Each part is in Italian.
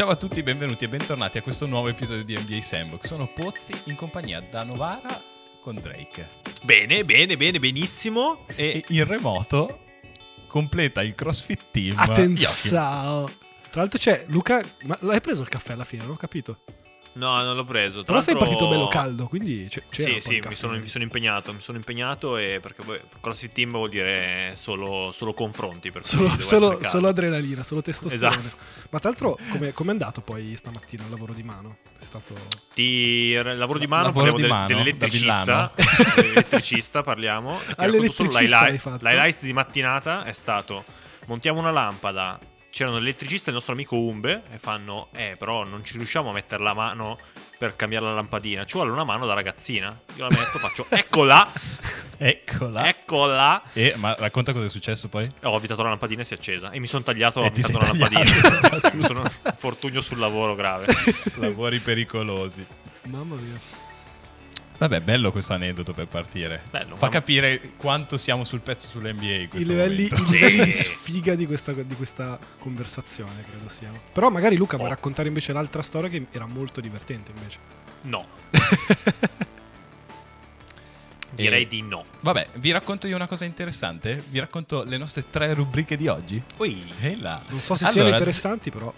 Ciao a tutti, benvenuti e bentornati a questo nuovo episodio di NBA Sandbox. Sono Pozzi in compagnia da Novara con Drake. Bene, bene, bene, benissimo. E E in remoto completa il CrossFit Team. Attenzione. Tra l'altro c'è Luca, ma l'hai preso il caffè alla fine? Non ho capito. No, non l'ho preso. Tra Però sei partito bello caldo, quindi c'è, Sì, sì, mi sono, mi sono impegnato, mi sono impegnato e perché poi CrossFit Team vuol dire solo, solo confronti, Solo, solo- solo adrenalina, solo testosterone. Esatto. Ma tra l'altro, come è andato poi stamattina il lavoro di mano? È stato. R- lavoro di mano, Lavoro parliamo di del- mano, dell'elettricista. dell'elettricista parliamo. Ti All'elettricista l'highlight-? L'highlight di mattinata è stato montiamo una lampada. C'erano l'elettricista e il nostro amico Umbe e fanno Eh però non ci riusciamo a mettere la mano per cambiare la lampadina. Ci vuole una mano da ragazzina. Io la metto, faccio Eccola. Eccola. Eccola. E, ma racconta cosa è successo poi? Ho avvitato la lampadina e si è accesa. E mi sono tagliato sei avvitando la lampadina. sono infortunio sul lavoro grave. Lavori pericolosi. Mamma mia. Vabbè, bello questo aneddoto per partire. Bello, Fa ma- capire quanto siamo sul pezzo sull'NBA in I questo livelli, momento. i livelli di sfiga di questa, di questa conversazione, credo siano. Però magari Luca vuoi Oh. raccontare invece l'altra storia che era molto divertente invece. No Direi E- di no Vabbè, vi racconto io una cosa interessante? Vi racconto le nostre tre rubriche di oggi? Ui E là. Non so se Allora, siano interessanti, però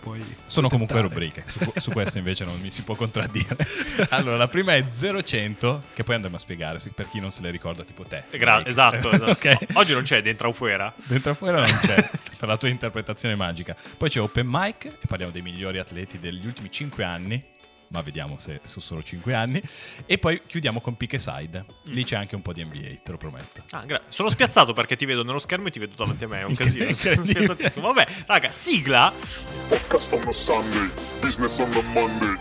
poi. Sono puoi comunque tentare. rubriche, su, su questo invece non mi si può contraddire. Allora, la prima è 0-100, che poi andremo a spiegare per chi non se le ricorda, tipo te. Gra- esatto, esatto. ok. Oggi non c'è dentro o fuera Dentro afuori non c'è, per la tua interpretazione magica. Poi c'è Open Mic, e parliamo dei migliori atleti degli ultimi 5 anni, ma vediamo se sono solo 5 anni. E poi chiudiamo con Pick a Side. Lì c'è anche un po' di NBA, te lo prometto. Ah, gra- sono spiazzato perché ti vedo nello schermo e ti vedo davanti a me. È un casino. Sono spiazzatissimo. Vabbè, raga, sigla. Podcast on a Sunday, business on the Monday.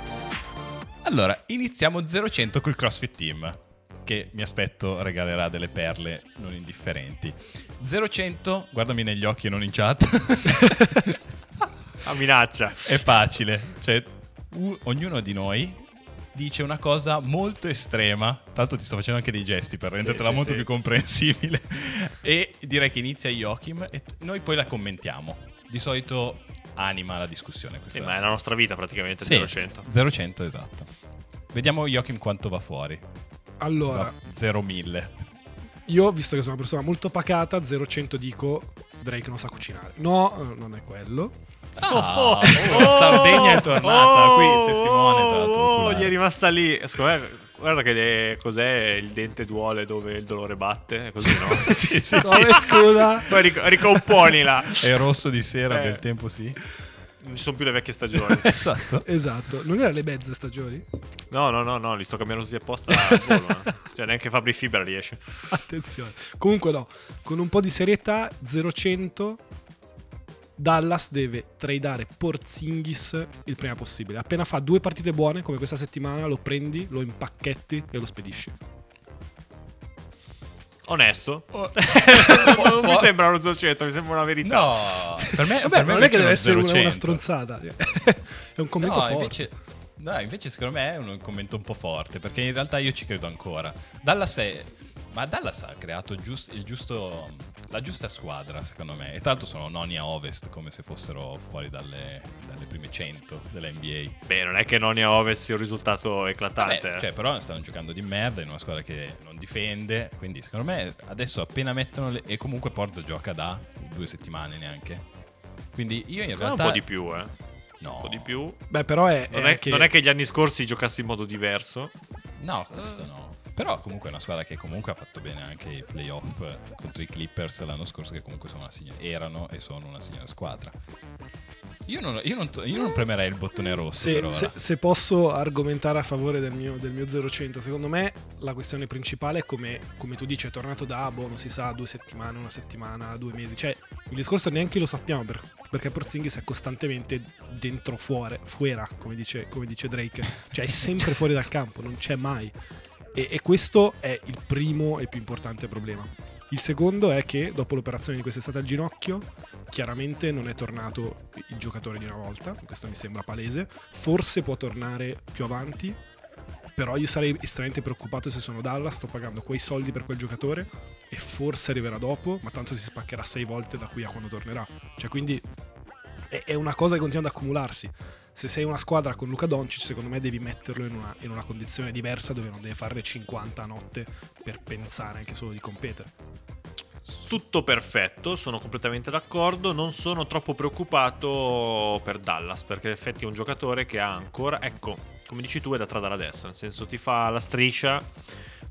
Allora, iniziamo 0-100 col CrossFit Team, che mi aspetto regalerà delle perle non indifferenti. 0-100, guardami negli occhi e non in chat. A minaccia. È facile, cioè u- ognuno di noi dice una cosa molto estrema, tra l'altro ti sto facendo anche dei gesti per rendertela sì, molto sì. più comprensibile, e direi che inizia Joachim e t- noi poi la commentiamo. Di solito anima la discussione questa. Sì, ma è la nostra vita praticamente. Sì, 0-100. 0-100, esatto. Vediamo Joachim quanto va fuori. Allora, 0-1000. io, visto che sono una persona molto pacata, 0-100 dico Drake non sa cucinare. No, eh, non è quello. Ah, Oh, oh, Sardegna è tornata, qui il testimone Oh, gli è rimasta lì. Secondo me, guarda che le- cos'è il dente duole dove il dolore batte. Così, no? sì, sì, Come scusa? Poi ric- ricomponila. È rosso di sera, Eh. bel tempo sì. Non ci sono più le vecchie stagioni. Esatto. Esatto. Non era le mezze stagioni? No, no, no, no, li sto cambiando tutti apposta volo. eh. Cioè, neanche Fabri Fibra riesce. Attenzione. Comunque no, con un po' di serietà, 0-100 Dallas deve tradare Porzingis il prima possibile. Appena fa due partite buone come questa settimana, lo prendi, lo impacchetti e lo spedisci. Onesto. Oh. non mi sembra uno 0-100, mi sembra una verità. No, per me, Vabbè, per me non è che deve essere uno una, una 0-100. stronzata. è un commento No, forte. invece, no, invece secondo me è un commento un po' forte, perché in realtà io ci credo ancora. Dallas è... Ma Dallas ha creato gius- il giusto, la giusta squadra, secondo me. E tra l'altro sono noni a ovest, come se fossero fuori dalle, dalle prime 100 della NBA. Beh, non è che non a ovest sia un risultato eclatante. Vabbè, cioè, però stanno giocando di merda in una squadra che non difende. Quindi, secondo me, adesso appena mettono. Le... E comunque Porza gioca da due settimane neanche. Quindi io in Secondo realtà. un po' di più, eh. No, Un po' di più. Beh, però è, Non è è, che... non è che gli anni scorsi giocassi in modo diverso. No, questo no. Però comunque è una squadra che comunque ha fatto bene anche i playoff contro i Clippers l'anno scorso, che comunque sono una signora- erano e sono una signora squadra. Io non, io non, io non premerei il bottone rosso Se, se- se posso argomentare a favore del mio, del mio 0-100, secondo me la questione principale è come, come tu dici, è tornato da, boh, non si sa, due settimane, una settimana, due mesi. Cioè, il discorso neanche lo sappiamo per- perché Porzingis è costantemente dentro, fuori, fuera, come dice, come dice Drake. Cioè, è sempre fuori dal campo, non c'è mai. E, e questo è il primo e più importante problema. Il secondo è che dopo l'operazione di quest'estate al ginocchio, chiaramente non è tornato il giocatore di una volta, questo mi sembra palese. Forse può tornare più avanti, però io sarei estremamente preoccupato se sono Dallas, sto pagando quei soldi per quel giocatore e forse arriverà dopo, ma tanto si spaccherà sei volte da qui a quando tornerà. Cioè quindi è una cosa che continua ad accumularsi. Se sei una squadra con Luca Doncic, secondo me devi metterlo in una, in una condizione diversa dove non deve fare 50 a notte per pensare anche solo di competere. Tutto perfetto, sono completamente d'accordo. Non sono troppo preoccupato per Dallas, perché in effetti è un giocatore che ha ancora, ecco, come dici tu, è da tradare adesso. Nel senso, ti fa la striscia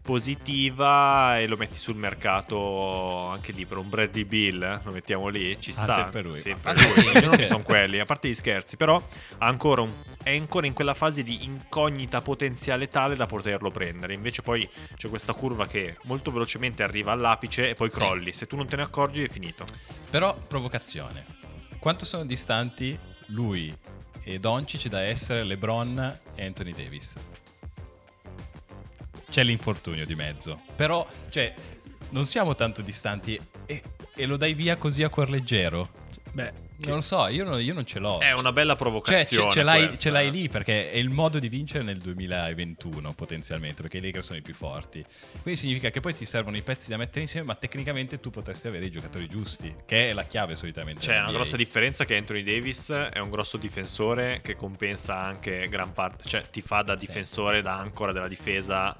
positiva e lo metti sul mercato anche lì per un Bradley Bill, eh, lo mettiamo lì, ci Ah, sta. sempre lui. Sempre Ah, lui. sì. Non sono quelli, a parte gli scherzi, però ancora un- è ancora in quella fase di incognita potenziale tale da poterlo prendere. Invece poi c'è questa curva che molto velocemente arriva all'apice e poi Sì. crolli. Se tu non te ne accorgi è finito. Però, provocazione. Quanto sono distanti lui e Doncic da essere LeBron e Anthony Davis? C'è l'infortunio di mezzo. Però, cioè, non siamo tanto distanti e, e lo dai via così a cuor leggero? Beh, Non lo so, io non, io non ce l'ho. È una bella Cioè, provocazione. ce, ce l'hai, ce l'hai lì perché è il modo di vincere nel 2021 potenzialmente, perché i Lakers sono i più forti. Quindi significa che poi ti servono i pezzi da mettere insieme, ma tecnicamente tu potresti avere i giocatori giusti, che è la chiave solitamente. C'è una grossa differenza che Anthony Davis è un grosso difensore che compensa anche gran parte, cioè ti fa da difensore, da ancora della difesa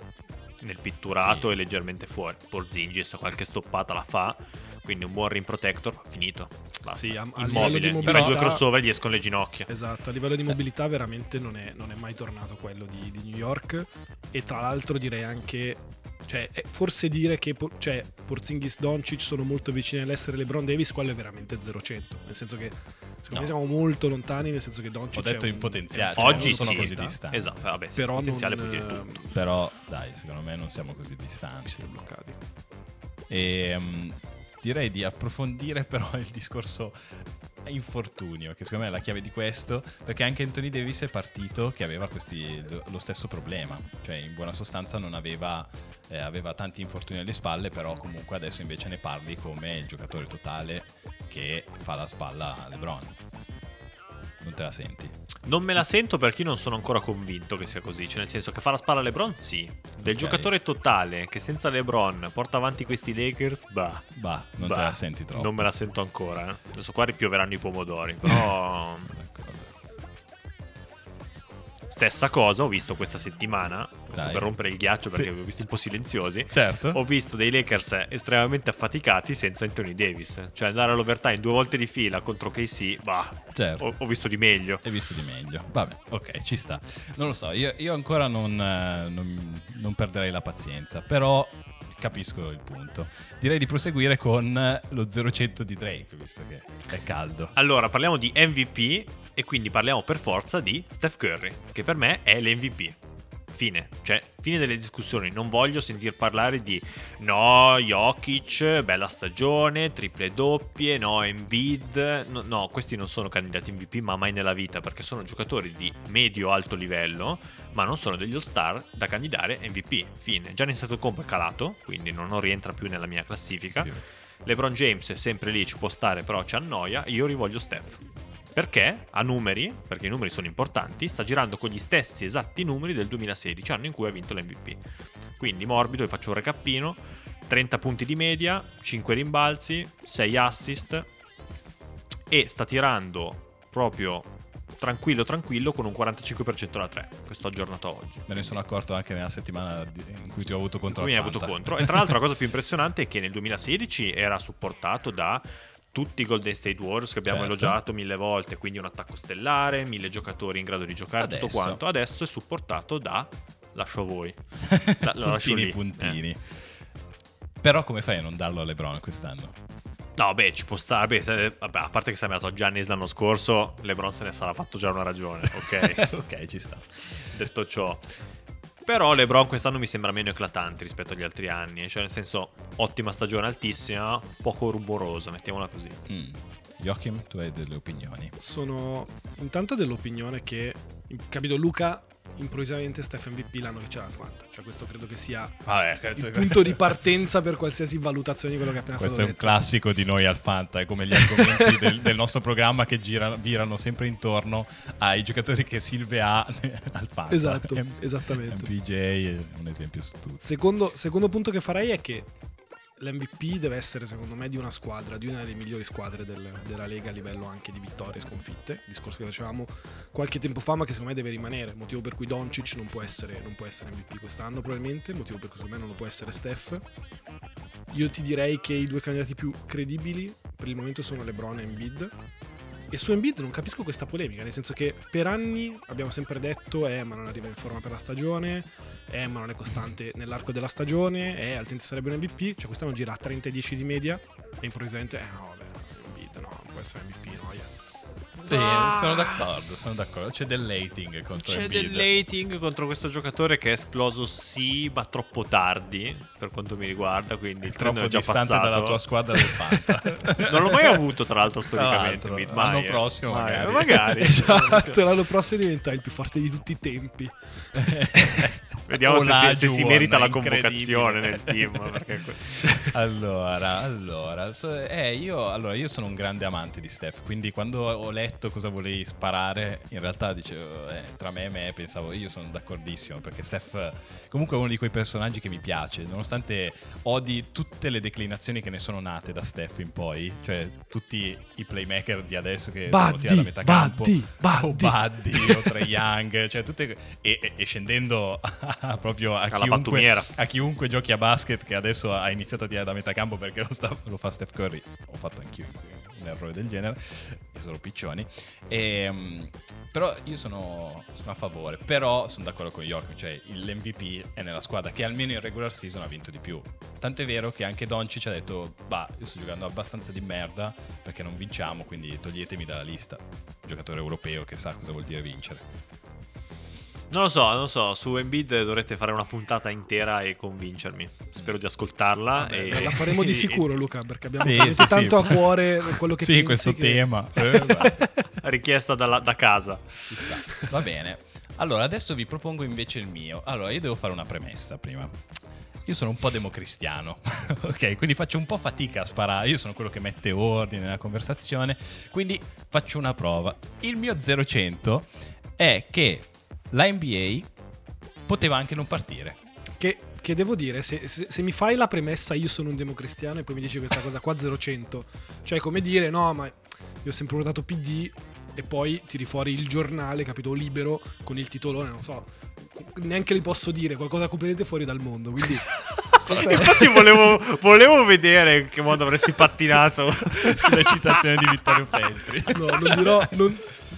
nel pitturato Sì. e leggermente fuori. Porzingis qualche stoppata la fa, quindi un buon rim protector, finito. Basta. Sì, a- a Immobile. di Fai mobilità- due crossover gli escono le ginocchia. Esatto, a livello di mobilità veramente non è, non è mai tornato quello di, di New York e tra l'altro direi anche, cioè è- forse dire che cioè, Porzingis Doncic sono molto vicini all'essere LeBron Davis, quello è veramente 0-100, nel senso che secondo No. me siamo molto lontani, nel senso che Doncic Ho detto è in un- potenziale, cioè, Oggi non sono sì. così distanti. Esatto, vabbè, sì, Però potenziale non, puoi dire eh, tutto. Però, dai, secondo me non siamo così distanti. siete bloccati. E mm, direi di approfondire però il discorso infortunio, che secondo me è la chiave di questo, perché anche Anthony Davis è partito che aveva questi, lo stesso problema, cioè in buona sostanza non aveva, eh, aveva tanti infortuni alle spalle, però comunque adesso invece ne parli come il giocatore totale che fa la spalla a LeBron. Non te la senti? Non me la sento perché io non sono ancora convinto che sia così. Cioè, nel senso che fa la spalla a LeBron, sì. Del Ok. giocatore totale che senza LeBron porta avanti questi Lakers, bah. Bah, non te bah, la senti troppo. Non me la sento ancora. eh. Adesso qua ripioveranno i pomodori. Però. Stessa cosa, ho visto questa settimana. Per rompere il ghiaccio perché Sì. ho visto un po' silenziosi. Certo. Ho visto dei Lakers estremamente affaticati senza Anthony Davis. Cioè, andare all'overtime due volte di fila contro KC, bah. Certo. Ho, ho visto di meglio. Hai visto di meglio. Vabbè, ok, ci sta. Non lo so, io, io ancora non, eh, non- non perderei la pazienza, però capisco il punto. Direi di proseguire con lo 0-100 di Drake, visto che è caldo. Allora, parliamo di MVP e quindi parliamo per forza di Steph Curry, che per me è l'MVP. Fine, cioè fine delle discussioni, non voglio sentir parlare di no, Jokic, bella stagione, triple doppie, no, Embiid, no, no, questi non sono candidati MVP ma mai nella vita perché sono giocatori di medio-alto livello ma non sono degli all-star da candidare MVP, fine. Già iniziato compo è calato, quindi non rientra più nella mia classifica. LeBron James è sempre lì, ci può stare, però ci annoia. Io rivoglio Steph. Perché a numeri, perché i numeri sono importanti, sta girando con gli stessi esatti numeri del 2016, anno in cui ha vinto l'MVP. Quindi morbido, vi faccio un recappino. 30 punti di media, 5 rimbalzi, 6 assist e sta tirando proprio tranquillo tranquillo con un 45% da 3. Questo aggiornato oggi. Me ne sono accorto anche nella settimana in cui ti ho avuto contro mi ha al avuto contro. E tra l'altro la cosa più impressionante è che nel 2016 era supportato da tutti i Golden State Warriors che abbiamo Certo. elogiato mille volte, quindi un attacco stellare, mille giocatori in grado di giocare, tutto Adesso. quanto. Adesso è supportato da lascio a voi. La- lo lascio puntini lì. puntini. Eh. Però come fai a non darlo a LeBron quest'anno? No, beh, ci può stare. Beh, se- vabbè, a parte che è andato a Giannis l'anno scorso, LeBron se ne sarà fatto già una ragione, ok? ok, ci sta. detto ciò. Però LeBron quest'anno mi sembra meno eclatante rispetto agli altri anni. Cioè, nel senso, ottima stagione altissima, poco rumorosa, mettiamola così. Mm. Joachim, tu hai delle opinioni? Sono intanto dell'opinione che, capito, Luca improvvisamente Steph MVP l'anno che c'è la Fanta. Cioè questo credo che sia Vabbè, il punto di partenza per qualsiasi valutazione di quello che è appena Questo è stato un detto. classico di noi al Fanta, è come gli argomenti del, del nostro programma che girano, virano sempre intorno ai giocatori che Silve ha al Fanta. Esatto, M- esattamente. MPJ è un esempio su tutti. Secondo, secondo punto che farei è che l'MVP deve essere secondo me di una squadra, di una delle migliori squadre del- della Lega a livello anche di vittorie e sconfitte, discorso che facevamo qualche tempo fa ma che secondo me deve rimanere, motivo per cui Doncic non può essere, non può essere MVP quest'anno probabilmente, motivo per cui secondo me non lo può essere Steph. Io ti direi che i due candidati più credibili per il momento sono LeBron e Embiid. E su Embiid non capisco questa polemica, nel senso che per anni abbiamo sempre detto eh ma non arriva in forma per la stagione, eh ma non è costante nell'arco della stagione, eh altrimenti sarebbe un MVP, cioè quest'anno gira a 30 e 10 di media e improvvisamente eh no vabbè Embiid no, non può essere MVP noia. Sì, Ah. sono d'accordo, sono d'accordo. C'è del hating contro C'è Embiid. del hating contro questo giocatore che è esploso sì, ma troppo tardi per quanto mi riguarda, quindi il treno troppo è già distante passato. dalla tua squadra del Fanta. non l'ho mai avuto tra l'altro storicamente, l'altro, Embiid, l'anno eh. prossimo Mai. magari. magari. Esatto, l'anno prossimo diventa il più forte di tutti i tempi. Vediamo se, si- se si merita la convocazione nel team. perché allora, allora, so- eh, io, allora, io sono un grande amante di Steph, quindi quando ho letto cosa volevi sparare, in realtà dicevo, eh, tra me e me pensavo, io sono d'accordissimo, perché Steph comunque è uno di quei personaggi che mi piace, nonostante odi tutte le declinazioni che ne sono nate da Steph in poi, cioè tutti i playmaker di adesso che devono tirare da metà campo, Buddy, o Buddy. Buddy, o Trae Young, cioè tutte, e, e- e scendendo proprio a Alla chiunque, a chiunque giochi a basket che adesso ha iniziato a tirare da metà campo perché lo, sta- lo fa Steph Curry. Ho fatto anch'io un errore del genere, e sono piccioni. Ehm, però io sono, sono a favore, però sono d'accordo con York, cioè l'MVP è nella squadra che almeno in regular season ha vinto di più. Tanto è vero che anche Doncic ha detto, bah, io sto giocando abbastanza di merda perché non vinciamo, quindi toglietemi dalla lista. Giocatore europeo che sa cosa vuol dire vincere. Non lo so, non lo so. Su Embiid dovrete fare una puntata intera e convincermi. Spero di ascoltarla. e... La faremo di sicuro Luca perché abbiamo Sì, sì, sì. tanto a cuore quello che sì, questo che- tema. Eh, richiesta dalla- da casa. Va bene. Allora, adesso vi propongo invece il mio. Allora, io devo fare una premessa prima. Io sono un po' democristiano, ok? Quindi faccio un po' fatica a sparare. Io sono quello che mette ordine nella conversazione, quindi faccio una prova. Il mio 0-100 è che la NBA poteva anche non partire. Che, che devo dire, se, se- se mi fai la premessa io sono un democristiano e poi mi dici questa cosa qua 0100, cioè come dire no ma io ho sempre votato PD e poi tiri fuori il giornale, capito, libero con il titolone, non so, neanche li posso dire, qualcosa completamente fuori dal mondo, quindi... Infatti volevo, volevo vedere in che modo avresti pattinato. Sulle citazioni di Vittorio Feltri. No, non dirò... non-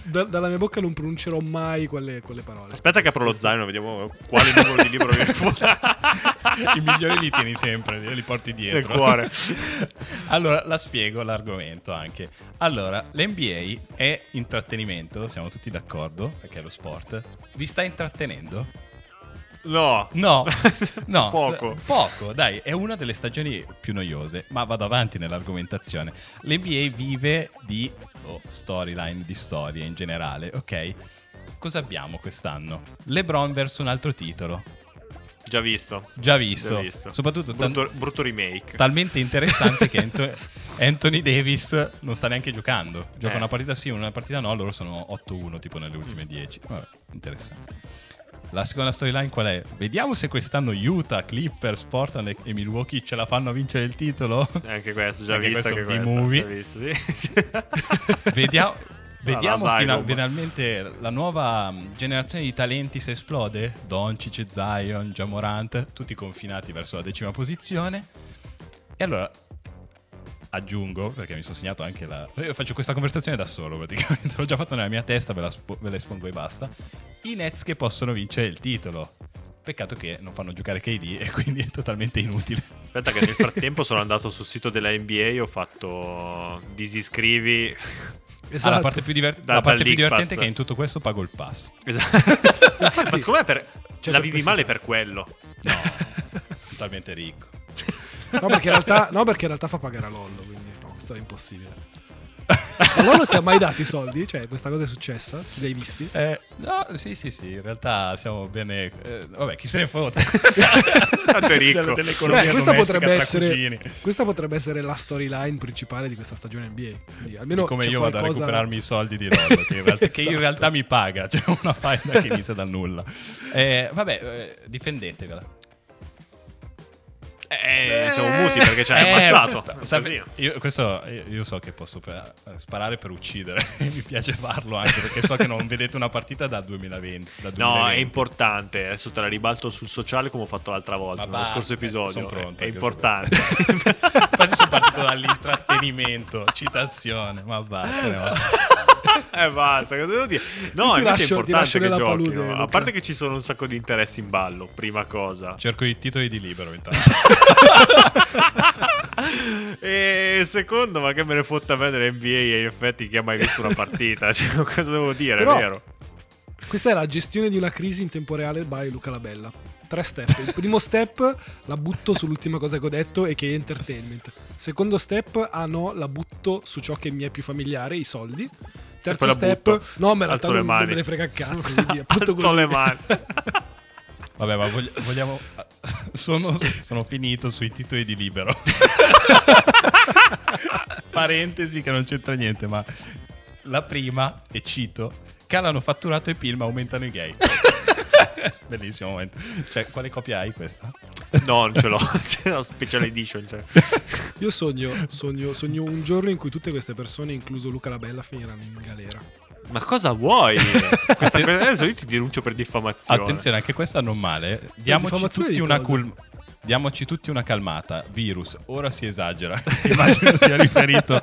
da- dalla mia bocca non pronuncerò mai quelle, quelle parole. Aspetta che apro lo zaino, vediamo quale numero di libro viene fuori I migliori li tieni sempre, li porti nel dietro. cuore. Allora, la spiego l'argomento anche. Allora, l'NBA è intrattenimento, siamo tutti d'accordo, perché è lo sport. Vi sta intrattenendo? No. No, no, Poco. Poco, dai, è una delle stagioni più noiose, ma vado avanti nell'argomentazione. L'NBA vive di oh, storyline, di storie in generale, ok? Cosa abbiamo quest'anno? LeBron verso un altro titolo. Già visto. Già visto. Già visto. Soprattutto brutto, brutto remake. talmente interessante che Anto- Anthony Davis non sta neanche giocando. Gioca Eh. una partita sì, una partita no, loro sono 8-1 tipo nelle ultime 10. Vabbè, interessante. La seconda storyline qual è? Vediamo se quest'anno Utah, Clippers, Portland e- Milwaukee ce la fanno a vincere il titolo. Anche questo, già Anche visto. questo Anche questo, già visto, sì. Vediamo, vediamo la fina- Zygob. finalmente la nuova mm, generazione di talenti se esplode. Doncic, Zion, Jamorant, tutti confinati verso la decima posizione. E allora aggiungo, perché mi sono segnato anche la... Io faccio questa conversazione da solo praticamente, l'ho già fatto nella mia testa, ve la, spo- ve la espongo e basta. I Nets che possono vincere il titolo. Peccato che non fanno giocare KD e quindi è totalmente inutile. Aspetta che nel frattempo sono andato sul sito della NBA e ho fatto disiscrivi. Ah, Esatto. la parte più, diver- Da- la parte più divertente è che in tutto questo pago il pass. Esatto. Ma secondo me per... C'è la vivi male per quello. No, totalmente ricco. No perché, in realtà, no, perché in realtà fa pagare a Lollo, quindi no, questo è impossibile. Ma Lollo ti ha mai dato i soldi? Cioè, questa cosa è successa? Li hai visti? Eh, no, sì, sì, sì, in realtà siamo bene... eh, vabbè, chi se ne fotte? Tanto è ricco. Delle- dell'economia Beh, questa, domestica potrebbe tra essere, questa potrebbe essere la storyline principale di questa stagione NBA. Quindi almeno Come c'è io vado a qualcosa- recuperarmi i soldi di Rollo, che in realtà, che in Esatto. realtà mi paga. C'è una faida che inizia dal nulla. Eh, vabbè, eh, difendetevela. Eh, siamo muti perché ci hai Eh, ammazzato. sa- Così. io, questo, io, io so che posso per- sparare per uccidere. Mi piace farlo anche perché so che non vedete una partita dal 2020. Dal No, 2020. è importante. Adesso te la ribalto sul sociale come ho fatto l'altra volta, Ma nello basta, scorso episodio. sono pronto, è anche importante. Infatti sono partito dall'intrattenimento, citazione, ma vattene. va. Eh, basta, cosa devo dire? No, Ti invece lascio- è importante che giochino. palude, A parte che ci sono un sacco di interessi in ballo, prima cosa. Cerco i titoli di libero intanto. E secondo, ma che me ne fotta a me dell'NBA e in effetti chi ha mai visto una partita? Cioè, cosa devo dire? Però- è vero. Questa è la gestione di una crisi in tempo reale by Luca Labella. Tre step. Il primo step la butto sull'ultima cosa che ho detto e che è entertainment. Secondo step, ah no, la butto su ciò che mi è più familiare, i soldi. Terzo step, butto. no, ma in realtà non, non mani. me ne frega cazzo. Quindi appunto Alzo le mani. Vabbè, ma vogli- vogliamo. Sono, sono finito sui titoli di libero. Parentesi che non c'entra niente, ma la prima, e cito, calano fatturato e PIL ma aumentano i gay. Bellissimo momento. Cioè, quale copia hai questa? No, non ce l'ho. C'è una special edition. Cioè. Io sogno, sogno, sogno un giorno in cui tutte queste persone, incluso Luca Labella, finiranno in galera. Ma cosa vuoi? Questa, adesso io ti denuncio per diffamazione. Attenzione, anche questa non male. Diamoci tutti di una cosa? Diamoci tutti una calmata. Virus, ora si esagera. Immagino sia riferito.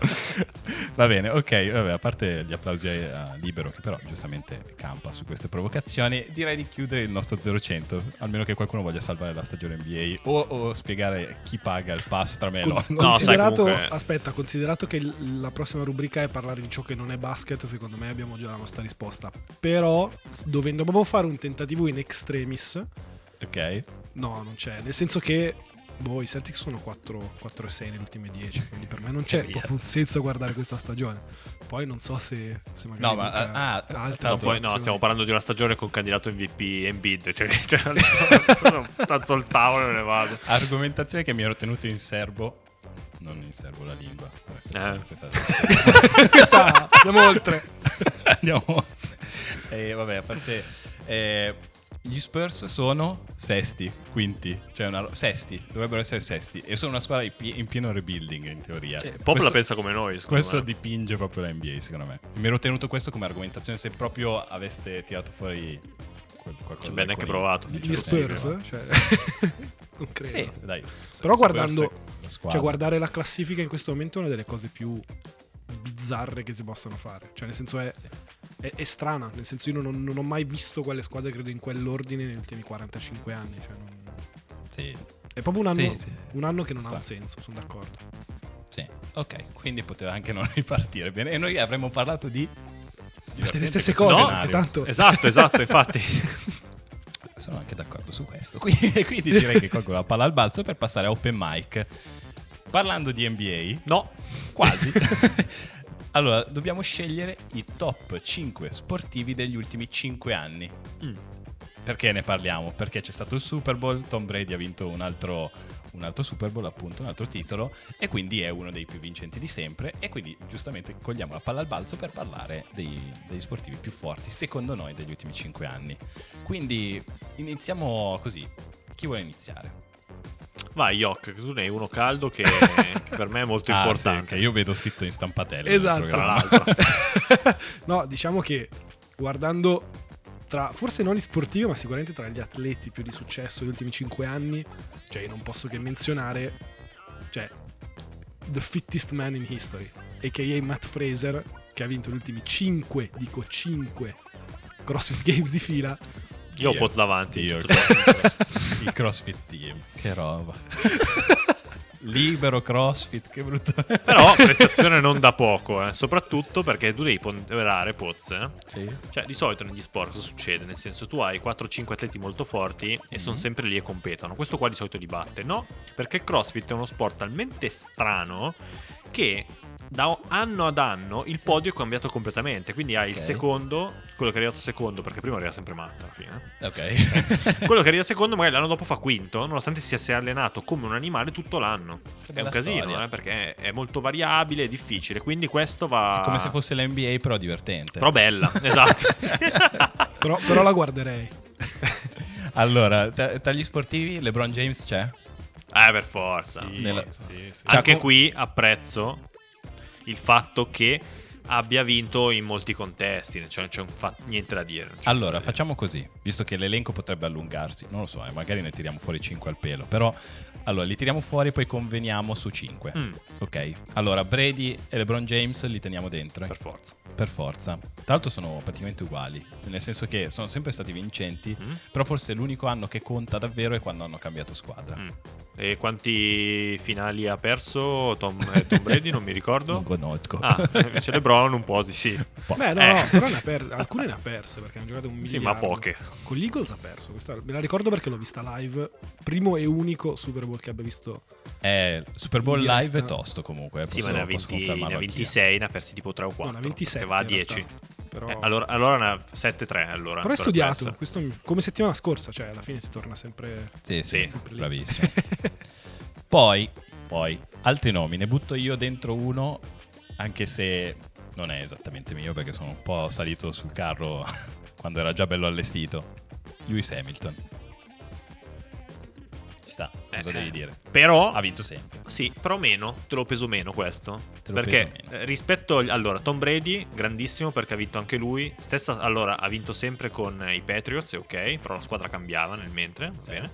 Va bene, ok. Vabbè, a parte gli applausi a Libero, che però giustamente campa su queste provocazioni, direi di chiudere il nostro 0-100. Almeno che qualcuno voglia salvare la stagione NBA o, o spiegare chi paga il pass tra me e Con-. No, considerato, sai, comunque- aspetta, considerato che la prossima rubrica è parlare di ciò che non è basket, secondo me abbiamo già la nostra risposta. Però, dovendo proprio fare un tentativo in extremis, Ok. no, non c'è. Nel senso che, boh, i Celtics sono 4, 4 e 6 nelle ultime 10, quindi per me non c'è proprio un senso guardare questa stagione. Poi non so se, se magari... No, ma, ah, ah, altre No, poi, no, stiamo parlando di una stagione con candidato MVP Embiid. Cioè, cioè, sono, stazzo al tavolo e me ne vado. Argomentazione che mi ero tenuto in serbo. Non in serbo la lingua. Vabbè, questa- Eh. questa- Ah, andiamo oltre. Andiamo oltre. Eh, vabbè, a parte... eh, gli Spurs sono sesti, quinti, cioè una, sesti, dovrebbero essere sesti e sono una squadra in pi- in pieno rebuilding in teoria. Pop Questo- la pensa come noi. secondo Questo me. dipinge proprio la NBA, secondo me. Mi ero tenuto questo come argomentazione se proprio aveste tirato fuori quel- qualcosa. Neanche con i- provato. Gli certo Spurs? sì, Cioè, non credo. Sì, dai. Però Spurs guardando, è la squadra. cioè guardare la classifica in questo momento è una delle cose più bizzarre che si possano fare. Cioè, nel senso è, Sì. È, è strana. Nel senso, io non, non ho mai visto quelle squadre, credo, in quell'ordine negli ultimi 45 anni. Cioè, non- Sì, è proprio un anno, Sì, sì. un anno che non ha Sta. un senso, sono d'accordo. sì. Ok, quindi poteva anche non ripartire bene. E noi avremmo parlato di... Le stesse cose, No, tanto Esatto, esatto, infatti. Sono anche d'accordo su questo. Quindi, quindi direi che colgo la palla al balzo per passare a Open Mic. Parlando di NBA, No. quasi. Allora, dobbiamo scegliere i top 5 sportivi degli ultimi 5 anni. Mm. Perché ne parliamo? Perché c'è stato il Super Bowl, Tom Brady ha vinto un altro, un altro Super Bowl, appunto, un altro titolo, e quindi è uno dei più vincenti di sempre. E quindi giustamente cogliamo la palla al balzo per parlare dei, degli sportivi più forti, secondo noi, degli ultimi 5 anni. Quindi iniziamo così. Chi vuole iniziare? Vai, Yok, che tu ne hai uno caldo che, che per me è molto Ah, sì, importante. che io vedo scritto in stampatello. nel Esatto. Tra l'altro. no, diciamo che guardando tra forse non gli sportivi, ma sicuramente tra gli atleti più di successo degli ultimi 5 anni, cioè io non posso che menzionare cioè the fittest man in history, a.k.a. Matt Fraser che ha vinto gli ultimi 5, dico 5 CrossFit Games di fila. Io ho Io- Poz davanti. Io- il CrossFit Team. Che roba. Libero CrossFit, che brutto. Però prestazione non da poco, eh. soprattutto perché tu devi ponderare Poz. eh. Sì. Cioè, di solito negli sport cosa succede? Nel senso, tu hai 4-5 atleti molto forti e Mhm. sono sempre lì e competono. Questo qua di solito li batte, no? Perché il CrossFit è uno sport talmente strano che da anno ad anno il podio è cambiato completamente. Quindi hai il Ok. secondo, quello che è arrivato secondo, perché prima arriva sempre Matt alla fine. Ok. quello che arriva secondo, magari l'anno dopo fa quinto, nonostante si sia allenato come un animale tutto l'anno. Che È un casino, eh, perché è molto variabile e difficile. Quindi questo va. È come se fosse l'NBA, però divertente. Però bella, esatto. Però, però la guarderei. Allora, tra, tra gli sportivi, LeBron James c'è? Eh, per forza. Sì, Nella- sì, sì. Anche Giacomo- qui apprezzo il fatto che abbia vinto in molti contesti, cioè non c'è niente da dire. Allora, da facciamo così, visto che l'elenco potrebbe allungarsi, non lo so, eh, magari ne tiriamo fuori 5 al pelo, però allora li tiriamo fuori e poi conveniamo su 5. dire. Mm, Ok, allora Brady e LeBron James li teniamo dentro. eh? per forza. Per forza. Tra l'altro sono praticamente uguali, nel senso che sono sempre stati vincenti, Mm. però forse l'unico anno che conta davvero è quando hanno cambiato squadra. Mm. E quanti finali ha perso Tom, eh, Tom Brady? Non mi ricordo. Non conosco. Ah, invece LeBron un po' di sì. Un po'. Beh, no, Eh. no, però ne ha per- alcune ne ha perse perché hanno giocato un Sì, miliardo. ma poche. Con gli Eagles ha perso. Questa, me la ricordo perché l'ho vista live. Primo e unico Super Bowl che abbia visto. Eh, Super Bowl live è tosto comunque. eh, Sì, posso- ma ne ha, posso 20 ne ha confermarlo anch'io. 26, ne ha persi tipo 3 o 4. No, ne ha 27. Che va a in realtà. 10. Però, Eh, allora, allora ha 7-3. Allora, però è studiato. Questo come settimana scorsa, cioè alla fine si torna sempre. Sì, sì, Sì. sempre lì. bravissimo. poi, poi, altri nomi, ne butto io dentro uno, anche se non è esattamente mio perché sono un po' salito sul carro quando era già bello allestito. Lewis Hamilton. Sta, cosa Eh, devi eh. dire? Però, Ha vinto sempre. sì, però meno. Te l'ho peso meno questo. Perché meno. eh, rispetto allora Tom Brady, grandissimo perché ha vinto anche lui. Stessa, allora ha vinto sempre con i Patriots, ok, però la squadra cambiava nel mentre, Sì. bene.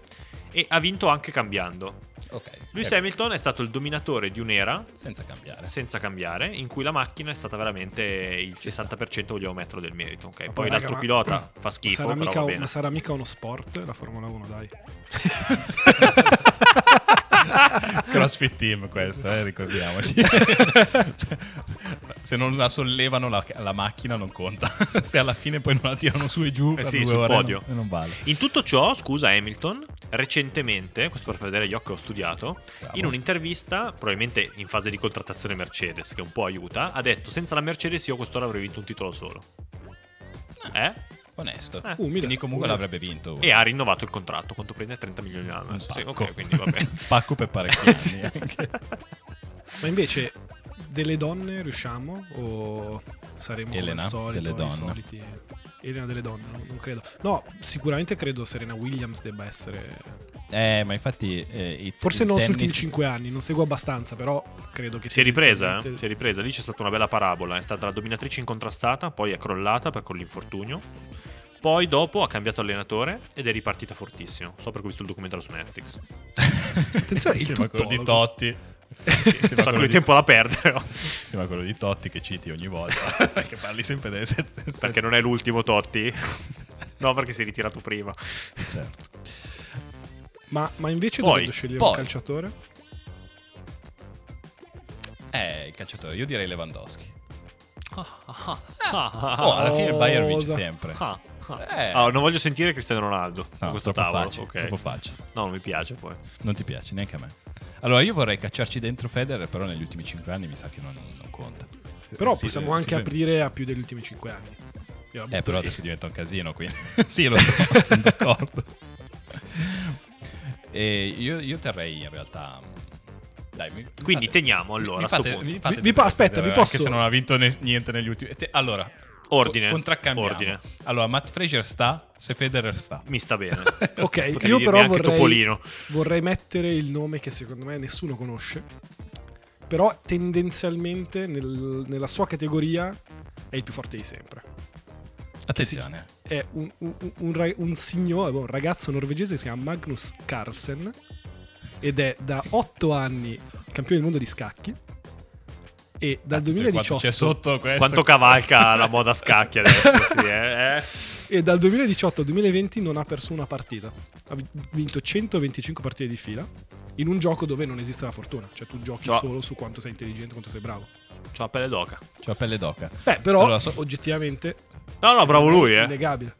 E ha vinto anche cambiando. Ok. Lewis Eh, Hamilton è stato il dominatore di un'era Senza cambiare. senza cambiare, in cui la macchina è stata veramente il 60% vogliamo metterlo del merito. ok? Ma Poi poi, l'altro raga, ma- pilota fa schifo, sarà però mica, va bene. ma sarà mica uno sport la Formula 1, dai. CrossFit Team questo, eh, ricordiamoci. Se non la sollevano la, la macchina non conta. Se alla fine poi non la tirano su e giù Eh sì, sul podio. Non, non vale. In tutto ciò, scusa Hamilton, recentemente, questo per far vedere gli occhi che ho studiato, Bravo. in un'intervista, probabilmente in fase di contrattazione Mercedes, che un po' aiuta, ha detto senza la Mercedes io quest'ora avrei vinto un titolo solo. Eh? Onesto. Eh. Umile. Quindi comunque umile. l'avrebbe vinto. E ha rinnovato il contratto, quanto prende 30 milioni l'anno. Un adesso. Sì, ok, quindi va bene. Pacco per parecchi anni anche. Ma invece delle donne riusciamo o saremo Elena, come al solito, delle donne. soliti Elena delle donne, no, non credo. No, sicuramente credo Serena Williams debba essere Eh, ma infatti eh, Forse non sugli tennis- ultimi 5 anni, non seguo abbastanza, però credo che Si è ripresa, eh? si è ripresa. Lì c'è stata una bella parabola. È stata la dominatrice incontrastata, poi è crollata per con l'infortunio. Poi dopo ha cambiato allenatore ed è ripartita fortissimo. So perché ho visto il documentario su Netflix. Attenzione, il quello di. Totti. Sì, un sacco di tempo da perdere. Sì, ma quello di Totti che citi ogni volta. che parli sempre delle sette. perché non è l'ultimo Totti. no, perché si è ritirato prima. Certo. Ma, ma invece Poi, dovendo scegliere poi. un calciatore? Eh, il calciatore, io direi Lewandowski. Oh, Oh, alla fine il Bayern vince sempre. Ah, Eh. Ah, non voglio sentire Cristiano Ronaldo No, questo tavolo. facile, ok. troppo facile. No, non mi piace poi. Non ti piace, neanche a me. Allora, io vorrei cacciarci dentro Federer, però negli ultimi 5 anni mi sa che non, non conta. Però Sì, possiamo eh, anche sì, aprire a più degli ultimi 5 anni. Io Eh, però lì. adesso diventa un casino, quindi... sì, lo so, sono d'accordo. E io, io terrei in realtà... Dai, mi, Quindi fate- teniamo allora, fate- punto. mi fate Vi- vi aspetta, vi posso- Anche se non ha vinto ne- niente negli ultimi... te- allora... Ordine. Ordine. Allora, Matt Fraser sta se Federer sta. Mi sta bene. Ok, io però vorrei, Topolino. vorrei mettere il nome che secondo me nessuno conosce. Però tendenzialmente nel- nella sua categoria è il più forte di sempre. Attenzione. È un, un, un ra- un signore, un ragazzo norvegese che si chiama Magnus Carlsen ed è da 8 anni campione del mondo di scacchi. E dal quanto 2018 c'è sotto questo... Quanto cavalca la moda scacchi adesso? sì, eh, eh. E dal 2018 al 2020 non ha perso una partita. Ha vi- vinto 125 partite di fila in un gioco dove non esiste la fortuna. Cioè tu giochi Cioè- solo su quanto sei intelligente, quanto sei bravo. C'ho la pelle d'oca. C'ho pelle d'oca. Beh, però Allora, so- oggettivamente No, no, bravo lui, eh. innegabile.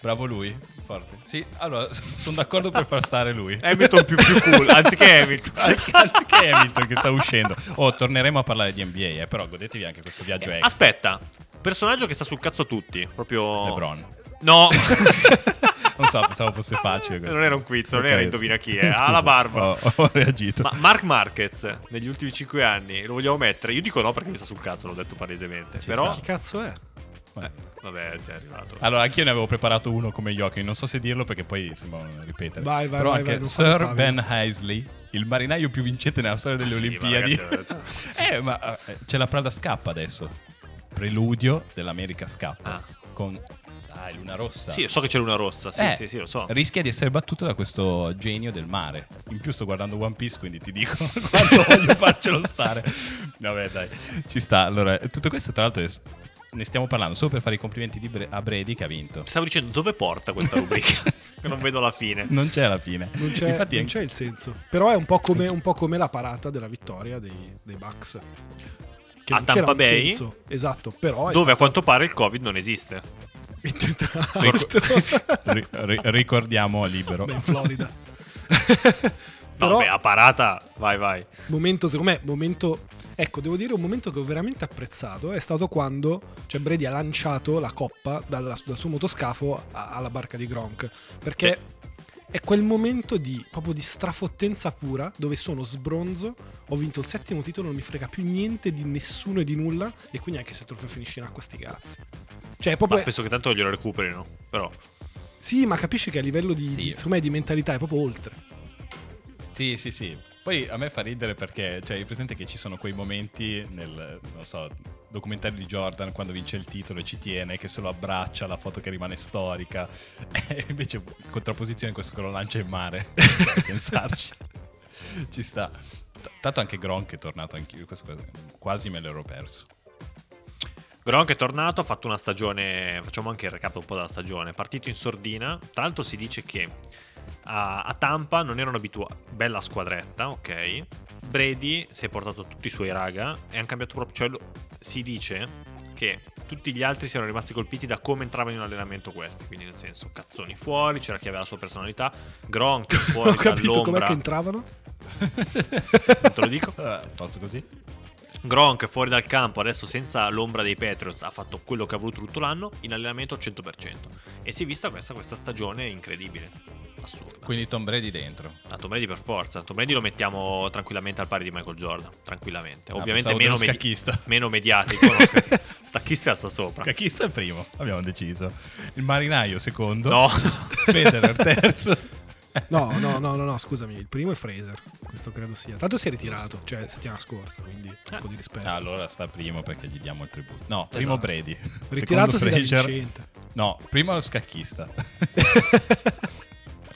Bravo lui, forte. Sì, allora, sono d'accordo per far stare lui. Hamilton più, più cool, anziché Hamilton. Anziché Hamilton che sta uscendo. Oh, torneremo a parlare di NBA, eh, però godetevi anche questo viaggio extra. Aspetta, personaggio che sta sul cazzo a tutti. Proprio. LeBron. No, Non so, pensavo fosse facile questo. non era un quiz, non Ok, era indovina chi è. Scusa, Ha la barba. Ho, ho reagito. Ma Mark Marquez negli ultimi 5 anni lo vogliamo mettere? Io dico no perché mi sta sul cazzo, l'ho detto palesemente. Ci Però sta. Chi cazzo è? Ma- Eh, vabbè, è arrivato. Allora, anch'io ne avevo preparato uno come Joachim, non so se dirlo perché poi sembra un ripetere. Vai, vai, Però vai, anche vai, Sir. Ben Heisley, il marinaio più vincente nella storia delle Ah, Sì, ma Olimpiadi. ragazzi, eh, ma eh, c'è la Prada scappa adesso. Preludio dell'America scappa. Ah. Con dai, Luna Rossa. Sì, so che c'è Luna Rossa. Sì, Eh, sì, sì, lo so. Rischia di essere battuto da questo genio del mare. In più sto guardando One Piece, quindi ti dico quanto voglio farcelo stare. Vabbè, dai, ci sta. Allora, tutto questo tra l'altro è- ne stiamo parlando solo per fare i complimenti di Bre- a Brady che ha vinto. Stavo dicendo dove porta questa rubrica? Non vedo la fine. Non c'è la fine. Non c'è, Infatti, non c'è il senso. Però è un po' come, un po' come la parata della vittoria dei, dei Bucks. Che A Tampa Bay? senso. Esatto, però è Dove a quanto pare il Covid non esiste. stato Ri- ri- ricordiamo libero. Beh, in Florida. No, Però- beh, a parata, vai, vai. momento, secondo me, momento. Ecco, devo dire un momento che ho veramente apprezzato è stato quando cioè, Brady ha lanciato la coppa dalla- dal suo motoscafo alla barca di Gronk. Perché è quel momento di proprio di strafottenza pura dove sono sbronzo, ho vinto il settimo titolo, non mi frega più niente di nessuno e di nulla. E quindi anche se il trofeo finisce in acqua, sti cazzi. Cioè, è proprio. Ma penso che tanto glielo recuperino. Però. Sì, ma capisci che a livello di, Sì. di, secondo me, di mentalità è proprio oltre. Sì, sì, sì. Poi a me fa ridere perché, cioè, hai presente che ci sono quei momenti nel, non so, documentario di Jordan quando vince il titolo e ci tiene, che se lo abbraccia, la foto che rimane storica. E invece, contrapposizione, questo che lo lancia in mare. Pensarci. Ci sta. Tanto anche Gronk è tornato anch'io, quasi me l'ero perso. Gronk è tornato, ha fatto una stagione, facciamo anche il recap un po' della stagione, partito in sordina, tra l'altro si dice che a, a Tampa non erano abituati, bella squadretta, ok, Brady si è portato tutti i suoi raga e hanno cambiato proprio, cioè lo- si dice che tutti gli altri siano rimasti colpiti da come entravano in allenamento questi, quindi nel senso cazzoni fuori, c'era chi aveva la sua personalità, Gronk fuori ho capito com'è dall'ombra, che entravano. non te lo dico, Ah, Posto così? Gronk fuori dal campo, adesso senza l'ombra dei Patriots, ha fatto quello che ha voluto tutto l'anno, in allenamento al 100%. E si è vista questa, questa stagione incredibile, assurda. Quindi Tom Brady dentro. A Tom Brady per forza, Tom Brady lo mettiamo tranquillamente al pari di Michael Jordan, tranquillamente. Ah, Ovviamente meno, medi- scacchista. meno mediatico, no, sca- stacchista sta sopra. Scacchista è il primo, abbiamo deciso. Il marinaio secondo. No, Federer terzo. No, no, no, no, no, scusami, il primo è Fraser, questo credo sia. Tanto si è ritirato, cioè settimana scorsa, quindi un po' di rispetto. Ah, allora sta primo perché gli diamo il tributo. No, primo Esatto. Brady. Ritirato si Frazier. No, primo lo scacchista.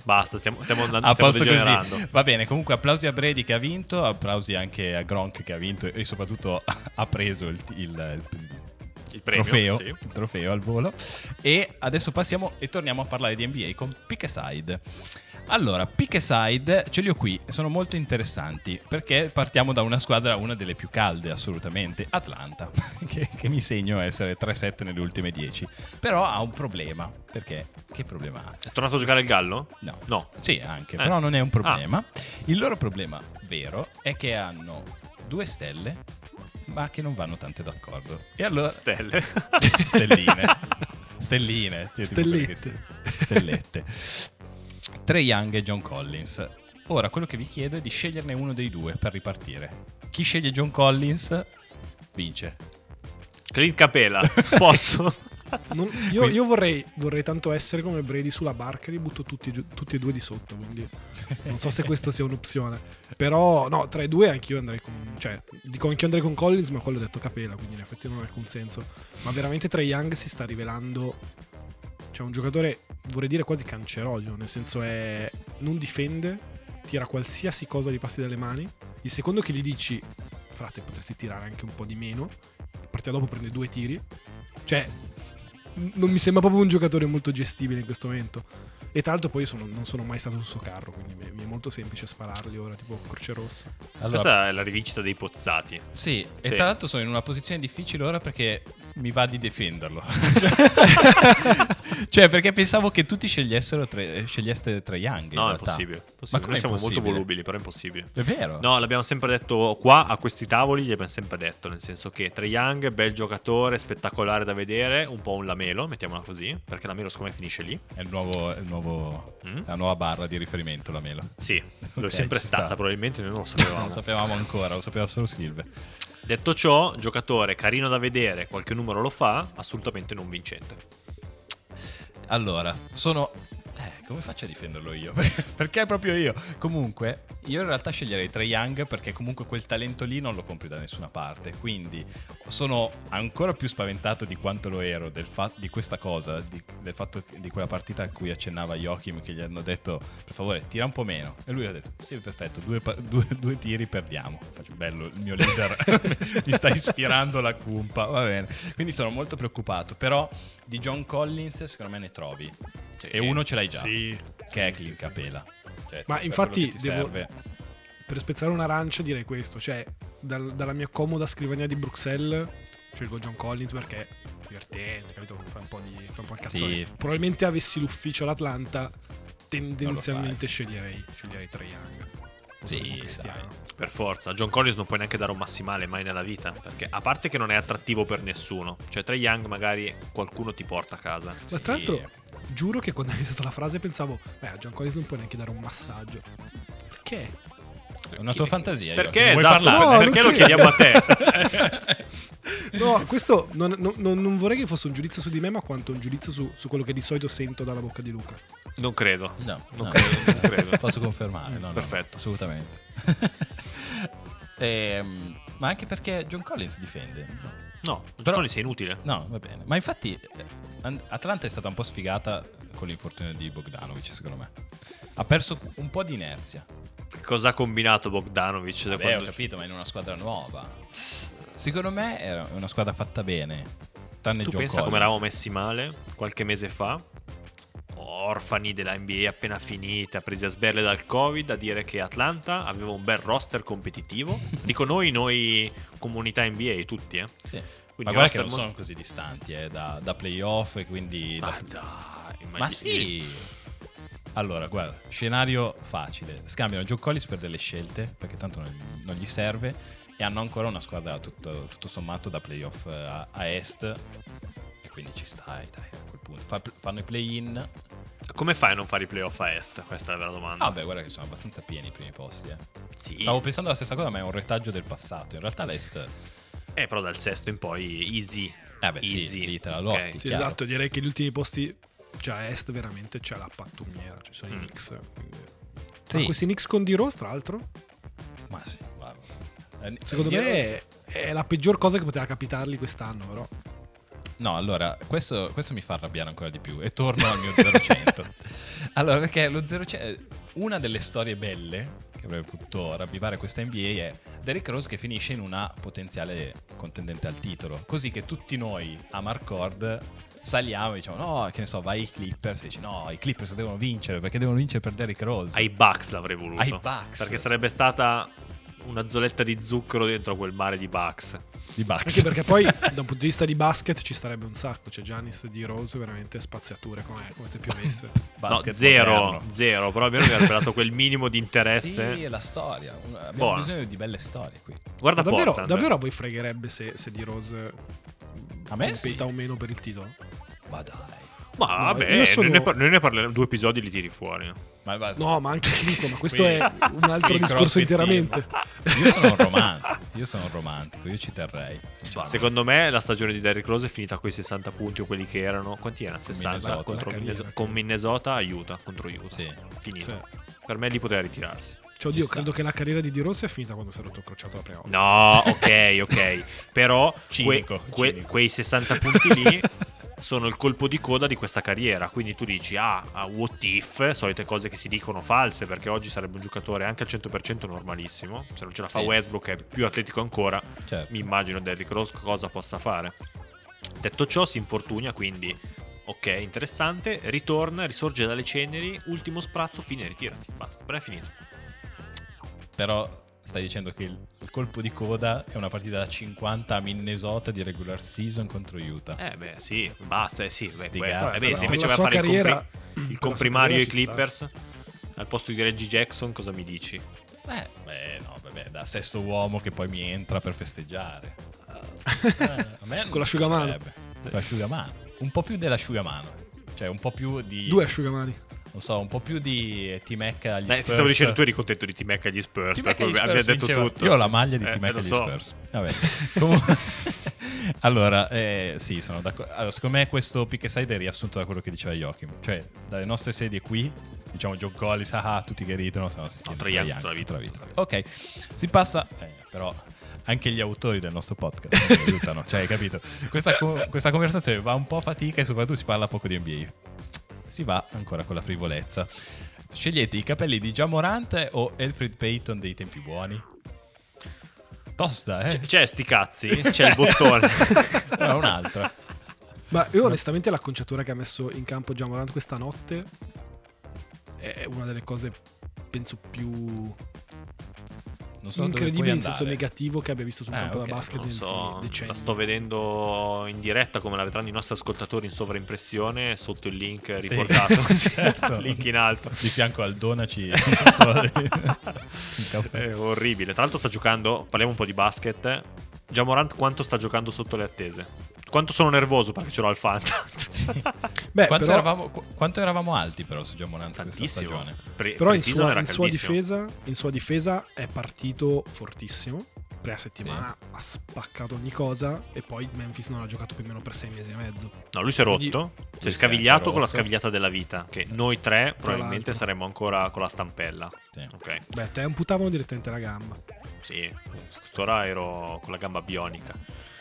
basta, stiamo, stiamo andando A stiamo posto degenerando. così. Va bene, comunque applausi a Brady che ha vinto, applausi anche a Gronk che ha vinto e soprattutto ha preso il, il- il Il premio, trofeo, sì. il trofeo al volo. E adesso passiamo e torniamo a parlare di NBA con Pick a Side. Allora, Pick a Side ce li ho qui, sono molto interessanti perché partiamo da una squadra, una delle più calde assolutamente, Atlanta, che, che mi segno essere 3-7 nelle ultime 10. Però ha un problema, perché che problema ha? È tornato a giocare il Gallo? No. No. Sì, anche, Eh. però non è un problema. Il loro problema vero è che hanno due stelle, ma che non vanno tante d'accordo. E allora Stelle. stelline. Stelline, cioè, Stellette. Stellette. Trey Young e John Collins. Ora quello che vi chiedo è di sceglierne uno dei due per ripartire. Chi sceglie John Collins vince. Clint Capela, posso? Non- io io vorrei, vorrei tanto essere come Brady sulla barca e li butto tutti, tutti e due di sotto. Quindi non so se questo sia un'opzione. Però, no, tra i due anch'io andrei con. Cioè, dico anch'io andrei con Collins, ma quello ho detto Capela, quindi in effetti non ha alcun senso. Ma veramente Trey Young si sta rivelando. Cioè, un giocatore, vorrei dire quasi canceroso. Nel senso, è. Non difende, tira qualsiasi cosa gli passi dalle mani. Il secondo che gli dici, frate, potresti tirare anche un po' di meno. La partita dopo prende due tiri. Cioè, non mi sembra proprio un giocatore molto gestibile in questo momento. E tra l'altro poi io sono- non sono mai stato sul suo carro, quindi mi, è molto semplice spararli ora, tipo Croce Rossa. Allora, Questa è la rivincita dei Pozzati. Sì, e Sì. tra l'altro sono in una posizione difficile ora perché mi va di difenderlo. cioè, perché pensavo che tutti scegliessero tre, sceglieste Trae Young. No, è. Ma possibile. com'è Noi siamo molto impossibile? volubili, però è impossibile. È vero? No, l'abbiamo sempre detto qua a questi tavoli, gli abbiamo sempre detto, nel senso che Trae Young, bel giocatore, spettacolare da vedere, un po' un lamelo, mettiamola così, perché lamelo secondo me finisce lì. È il nuovo, è il nuovo- Mm? la nuova barra di riferimento, la mela. Sì, lo Ok, è sempre stata, sta. probabilmente noi non lo Non sapevamo. lo sapevamo ancora, lo sapeva solo Silve. Detto ciò, giocatore carino da vedere, qualche numero lo fa, assolutamente non vincente. Allora, sono... Eh, come faccio a difenderlo io? perché proprio io? Comunque, io in realtà sceglierei Trae Young perché comunque quel talento lì non lo compri da nessuna parte. Quindi sono ancora più spaventato di quanto lo ero del fa- di questa cosa, di, del fatto di quella partita a cui accennava Joachim che gli hanno detto per favore tira un po' meno. E lui ha detto sì perfetto, due, pa- due- due tiri perdiamo. Faccio bello, il mio leader mi sta ispirando la cumpa, va bene. Quindi sono molto preoccupato, però di John Collins secondo me ne trovi. E uno ce l'hai già, Sì, che è sì, Clint sì, Capela. Cioè, Ma infatti devo- serve. Per spezzare un'arancia direi questo, cioè dal- dalla mia comoda scrivania di Bruxelles scelgo John Collins perché è divertente, capito? Fa un po' di fa un po' il cazzo. Sì. Probabilmente avessi l'ufficio all'Atlanta tendenzialmente sceglierei sceglierei Trae Young. Sì. Per forza, John Collins non puoi neanche dare un massimale mai nella vita. Perché a parte che non è attrattivo per nessuno, cioè Trae Young magari qualcuno ti porta a casa. Ma tra l'altro giuro che quando hai iniziato la frase pensavo, beh, a John Collins non puoi neanche dare un massaggio. Perché? È una tua fantasia. Perché esatto? No, perché lo chiediamo a te? No, questo non, non- non- vorrei che fosse un giudizio su di me, ma quanto un giudizio su, su quello che di solito sento dalla bocca di Luca. non credo. No, Non no. credo, non credo. Posso confermare, no, no, Perfetto. assolutamente. Ehm, ma anche perché John Collins difende. No, Però- è inutile. No, va bene. Ma infatti eh, An- Atlanta è stata un po' sfigata con l'infortunio di Bogdanovic, secondo me. Ha perso un po' di inerzia. Cosa ha combinato Bogdanovic? da Vabbè, quando- ho capito, ma in una squadra nuova. Secondo me era una squadra fatta bene. Tranne Tu John pensa come eravamo messi male qualche mese fa? Orfani della NBA appena finita, presi a sberle dal Covid, a dire che Atlanta aveva un bel roster competitivo. Dico noi, noi comunità NBA, tutti, eh. Sì. Quindi ma guarda che non sono così distanti eh, da, da playoff e quindi... Ma da- dai, Ma sì. Allora, guarda, scenario facile. Scambiano Joe Collis per delle scelte, perché tanto non, non gli serve, e hanno ancora una squadra tutto, tutto sommato da playoff eh, a, a est. E quindi ci stai, dai, a quel punto. Fa- fanno i play-in. Come fai a non fare i playoff a est? Questa è la domanda. Ah, beh, guarda che sono abbastanza pieni i primi posti. eh. sì. Stavo pensando alla stessa cosa, ma è un retaggio del passato. In realtà l'est... Eh, però dal sesto in poi easy. Eh beh, easy. sì, lì te la lotti. Sì, chiaro. esatto, direi che gli ultimi posti, cioè a est veramente c'è la pattumiera, ci sono Mm. i Knicks. quindi- Sì. Ma questi Knicks con D-Rose, tra l'altro, Ma sì, guarda. Eh, secondo io- me è, è la peggior cosa che poteva capitargli quest'anno, però. No, allora, questo, questo mi fa arrabbiare ancora di più e torno al mio 0-100. allora, perché lo 0-100, una delle storie belle che avrebbe potuto ravvivare questa NBA è Derrick Rose che finisce in una potenziale contendente al titolo, così che tutti noi a Marcord saliamo e diciamo no, che ne so, vai ai Clippers e dici no, i Clippers devono vincere perché devono vincere per Derrick Rose. Ai Bucks l'avrei voluto. Ai Bucks. Perché sarebbe stata una zoletta di zucchero dentro quel mare di Bucks. Di Bucks. Anche perché poi, da un punto di vista di basket, ci starebbe un sacco. C'è Giannis di Rose, veramente spaziature come, come se piovesse. Basket no, zero, moderno. zero. Però almeno mi avrebbe dato quel minimo di interesse. Sì, è la storia. Abbiamo Buono. bisogno di belle storie qui. Guarda Ma davvero, Portland. davvero a voi fregherebbe se, se di Rose A me sì. o meno per il titolo? Ma dai. Ma No, vabbè, sono- noi, ne par- noi ne parleremo. Due episodi li tiri fuori. Ma basta. No, ma anche dico, ma questo Qui- è un altro discorso interamente. Io sono un romantico. Io sono un romantico. Io ci terrei. Secondo me la stagione di Derrick Rose è finita con i 60 punti o quelli che erano. Quanti erano? 60 Minnesota. contro La Minnesota, carriera, con Minnesota aiuta contro Utah. Sì. Finito. Sì. Per me lì poteva ritirarsi. Cioè, oddio, credo che la carriera di Di Rossi è finita quando si è rotto il crociato la prima volta. No, ok, ok. Però que- Cinico, que- cinico. quei 60 punti lì sono il colpo di coda di questa carriera. Quindi tu dici, ah, what if, solite cose che si dicono false, perché oggi sarebbe un giocatore anche al 100% normalissimo. Se non ce la fa Sì. Westbrook, che è più atletico ancora, Certo. mi immagino Derrick Rose cosa possa fare. Detto ciò, si infortuna, quindi ok, interessante. Ritorna, risorge dalle ceneri, ultimo sprazzo, fine, ritirati. Basta, però è finito. Però stai dicendo che il, il colpo di coda è una partita da 50 a Minnesota di regular season contro Utah. Eh beh, sì, basta, eh sì. Beh, questo. Eh beh, se invece vai a fare il, carriera- compri- il la sua comprimario ai. Clippers al posto di Reggie Jackson, cosa mi dici? Eh, beh, no, vabbè, da sesto uomo che poi mi entra per festeggiare. Eh, a me non Con l'asciugamano. Con l'asciugamano. Un po' più dell'asciugamano. Cioè, un po' più di... Due asciugamani. Non so, un po' più di Team Hack agli Spurs. ti stavo dicendo, tu eri contento di Team Hack agli Spurs. Hack agli Spurs detto tutto. Io ho la maglia di Eh, Team eh, agli so. Spurs. Vabbè. Comunque- allora, eh, sì, sono d'accordo. Allora, secondo me questo pick side è riassunto da quello che diceva Joachim. Cioè, dalle nostre sedie qui, diciamo John Collis, ah, ah, tutti che ridono, se no si tutta la tutta la vita. Ok, si passa, eh, però anche gli autori del nostro podcast mi aiutano, cioè hai capito? Questa, co- questa conversazione va un po' a fatica e soprattutto si parla poco di NBA. Si va ancora con la frivolezza. Scegliete i capelli di Jamorant o Alfred Payton dei tempi buoni? Tosta, eh? C'è, c'è sti cazzi? C'è il bottone. No, un'altra. Ma io onestamente l'acconciatura che ha messo in campo Jamorant questa notte è una delle cose penso più Non so incredibili in senso negativo che abbia visto su un Ah, campo ok, da basket non so, decenni. la sto vedendo in diretta come la vedranno i nostri ascoltatori in sovraimpressione sotto il link Sì, riportato. certo. link in alto. Di fianco al Donaci. È orribile. Tra l'altro sta giocando, parliamo un po' di basket. Giamorant quanto sta giocando sotto le attese? Quanto sono nervoso perché ce l'ho al Fantasy. Beh, quanto, però, eravamo, qu- quanto eravamo alti però su Jamorant questa Tantissimo. stagione? Pre- però in, sua, era in sua difesa, in sua difesa è partito fortissimo. Prima settimana ha spaccato ogni cosa e poi Memphis non ha giocato più o meno per sei mesi e mezzo. No, lui si è Quindi- rotto. È si è scavigliato anche con la rotto. scavigliata della vita. Che noi tre probabilmente saremmo ancora con la stampella. Sì. Ok. Beh, te amputavano direttamente la gamba. Sì, quest'ora ero con la gamba bionica.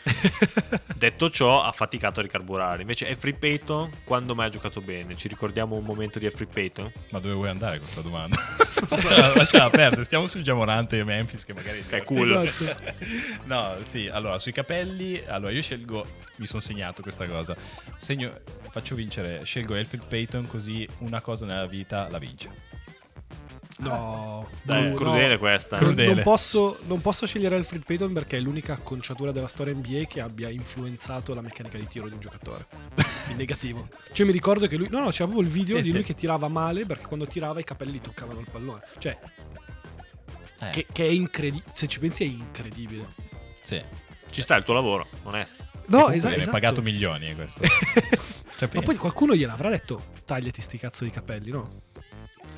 Detto ciò, ha faticato a ricarburare. Invece, Free Payton, quando mai ha giocato bene? Ci ricordiamo un momento di Free Payton? Ma dove vuoi andare con questa domanda? lasciala, perdere, stiamo sul Jamorant e Memphis che magari... Che è cool. Esatto. No, sì, allora sui capelli, allora io scelgo, mi sono segnato questa cosa, segno, faccio vincere, scelgo Alfred Payton così una cosa nella vita la vince. No, Dai, no, crudele no. questa. Cru- Crudele. Non posso, non posso scegliere Alfred Payton perché è l'unica acconciatura della storia NBA che abbia influenzato la meccanica di tiro di un giocatore. In negativo. Cioè mi ricordo che lui... No, no, c'era proprio il video Sì, di sì. lui che tirava male perché quando tirava i capelli toccavano il pallone. Cioè, Eh, che, che è incredibile. Se ci pensi è incredibile. sì. Ci sta il tuo lavoro, onesto. No, esatto. viene esatto. pagato milioni eh, questo. Cioè, Ma poi qualcuno gliel'avrà detto tagliati sti cazzo di capelli, no?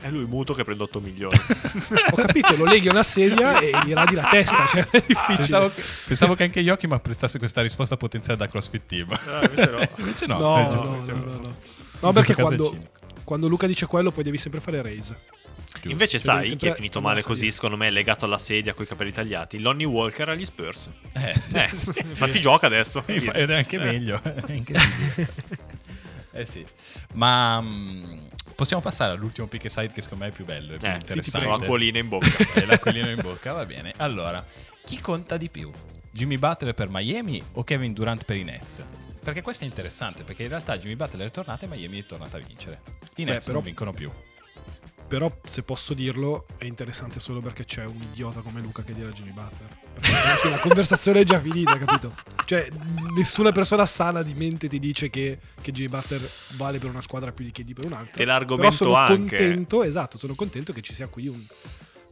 È lui muto che prende 8 milioni. Ho capito, lo leghi a una sedia e gli radi la testa, cioè è difficile. Pensavo che, pensavo che anche Joachim apprezzasse questa risposta potenziale da CrossFit Team. Ah, invece no. Invece no. No, eh, no, giusto, no, no, no. No, perché quando, quando Luca dice quello poi devi sempre fare raise. Giusto. Invece Cioè, sai chi è finito male così, secondo me, legato alla sedia con i capelli tagliati? Lonnie Walker agli Spurs. Eh, Eh, infatti gioca adesso. Ed è anche meglio. È incredibile. eh sì. Ma mm, possiamo passare all'ultimo pick and side che secondo me è più bello. È più Eh, sì, interessante. tipo l'acquolina in bocca. Eh, l'acquolina in bocca, va bene. Allora, chi conta di più? Jimmy Butler per Miami o Kevin Durant per i Nets? Perché questo è interessante, perché in realtà Jimmy Butler è tornato e Miami è tornata a vincere. I Beh, Nets però- non vincono più. Però, se posso dirlo, è interessante solo perché c'è un idiota come Luca che dirà Jimmy Butler. Perché la conversazione è già finita, capito? Cioè, nessuna persona sana di mente ti dice che, che Jimmy Butler vale per una squadra più di che di per un'altra. Te l'argomento Però sono anche. contento, esatto, sono contento che ci sia qui un-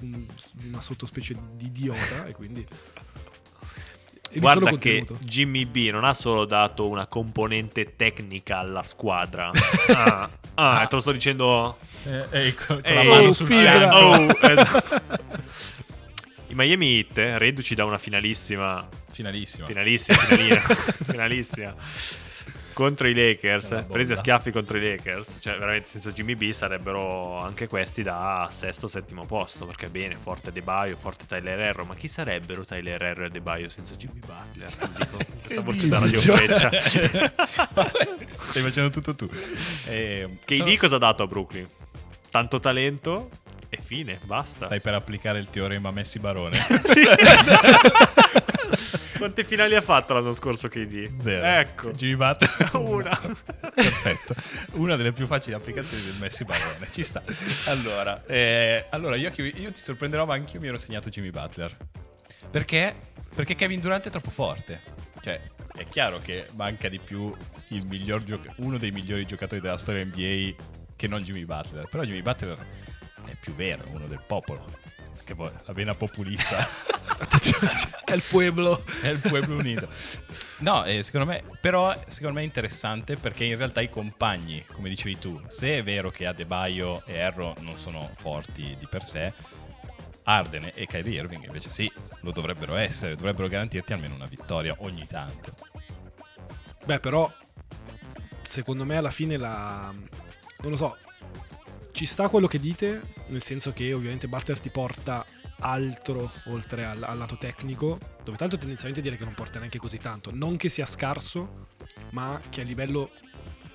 un- una sottospecie di idiota e quindi... E Guarda che. Jimmy B non ha solo dato una componente tecnica alla squadra. Ah, ah, te lo sto dicendo. Eh, eh, con, la mano oh, sul fianco. Oh, esatto. Miami Heat, eh, reduci da una finalissima, Finalissimo. finalissima, finalina, finalissima contro i Lakers, presi a schiaffi contro i Lakers, cioè veramente senza Jimmy B sarebbero anche questi da sesto settimo posto, perché bene, forte De Baio, forte Tyler Herro, ma chi sarebbero Tyler Herro e De Baio senza Jimmy Butler? Ti dico, questa voce da radio freccia. Stai facendo tutto tu. Eh, KD sono- cosa ha dato a Brooklyn? Tanto talento e fine, basta. Stai per applicare il teorema Messi Barone. Sì. Quante finali ha fatto l'anno scorso KD? Zero. Ecco. Jimmy Butler. Una. Perfetto. Una delle più facili applicazioni del Messi Barone. Ci sta. Allora, eh, allora io, io ti sorprenderò, ma anch'io mi ero segnato Jimmy Butler. Perché? Perché Kevin Durant è troppo forte. Cioè, è chiaro che manca di più il miglior gioc- uno dei migliori giocatori della storia NBA che non Jimmy Butler. Però Jimmy Butler è più vero, è uno del popolo. che poi la vena populista è il pueblo. è il pueblo unito. No, eh, secondo me, però, secondo me è interessante perché in realtà i compagni, come dicevi tu, se è vero che Adebayo e Erro non sono forti di per sé, Arden e Kyrie Irving invece sì, lo dovrebbero essere, dovrebbero garantirti almeno una vittoria ogni tanto. Beh, però, secondo me alla fine la... Non lo so. Ci sta quello che dite, nel senso che ovviamente Butler ti porta altro oltre al, al lato tecnico, dove tanto tendenzialmente dire che non porta neanche così tanto. Non che sia scarso, ma che a livello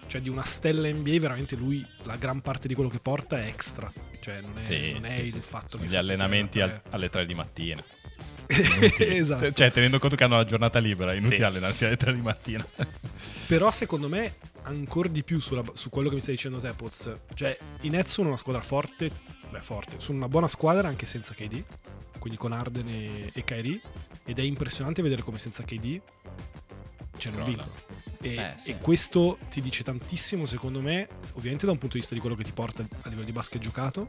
cioè di una stella NBA veramente lui la gran parte di quello che porta è extra. Cioè non è, Sì, non è sì, il fatto che gli allenamenti al- alle 3 di mattina. esatto. Cioè, tenendo conto che hanno la giornata libera, è inutile allenarsi alle 3 di mattina. Però secondo me ancora di più sulla- su quello che mi stai dicendo te, Poz. Cioè, i Nets sono una squadra forte, beh forte, sono una buona squadra anche senza KD, quindi con Arden e, e Kyrie, ed è impressionante vedere come senza KD c'è non vincono. E, Eh, sì. e questo ti dice tantissimo, secondo me, ovviamente da un punto di vista di quello che ti porta a livello di basket giocato,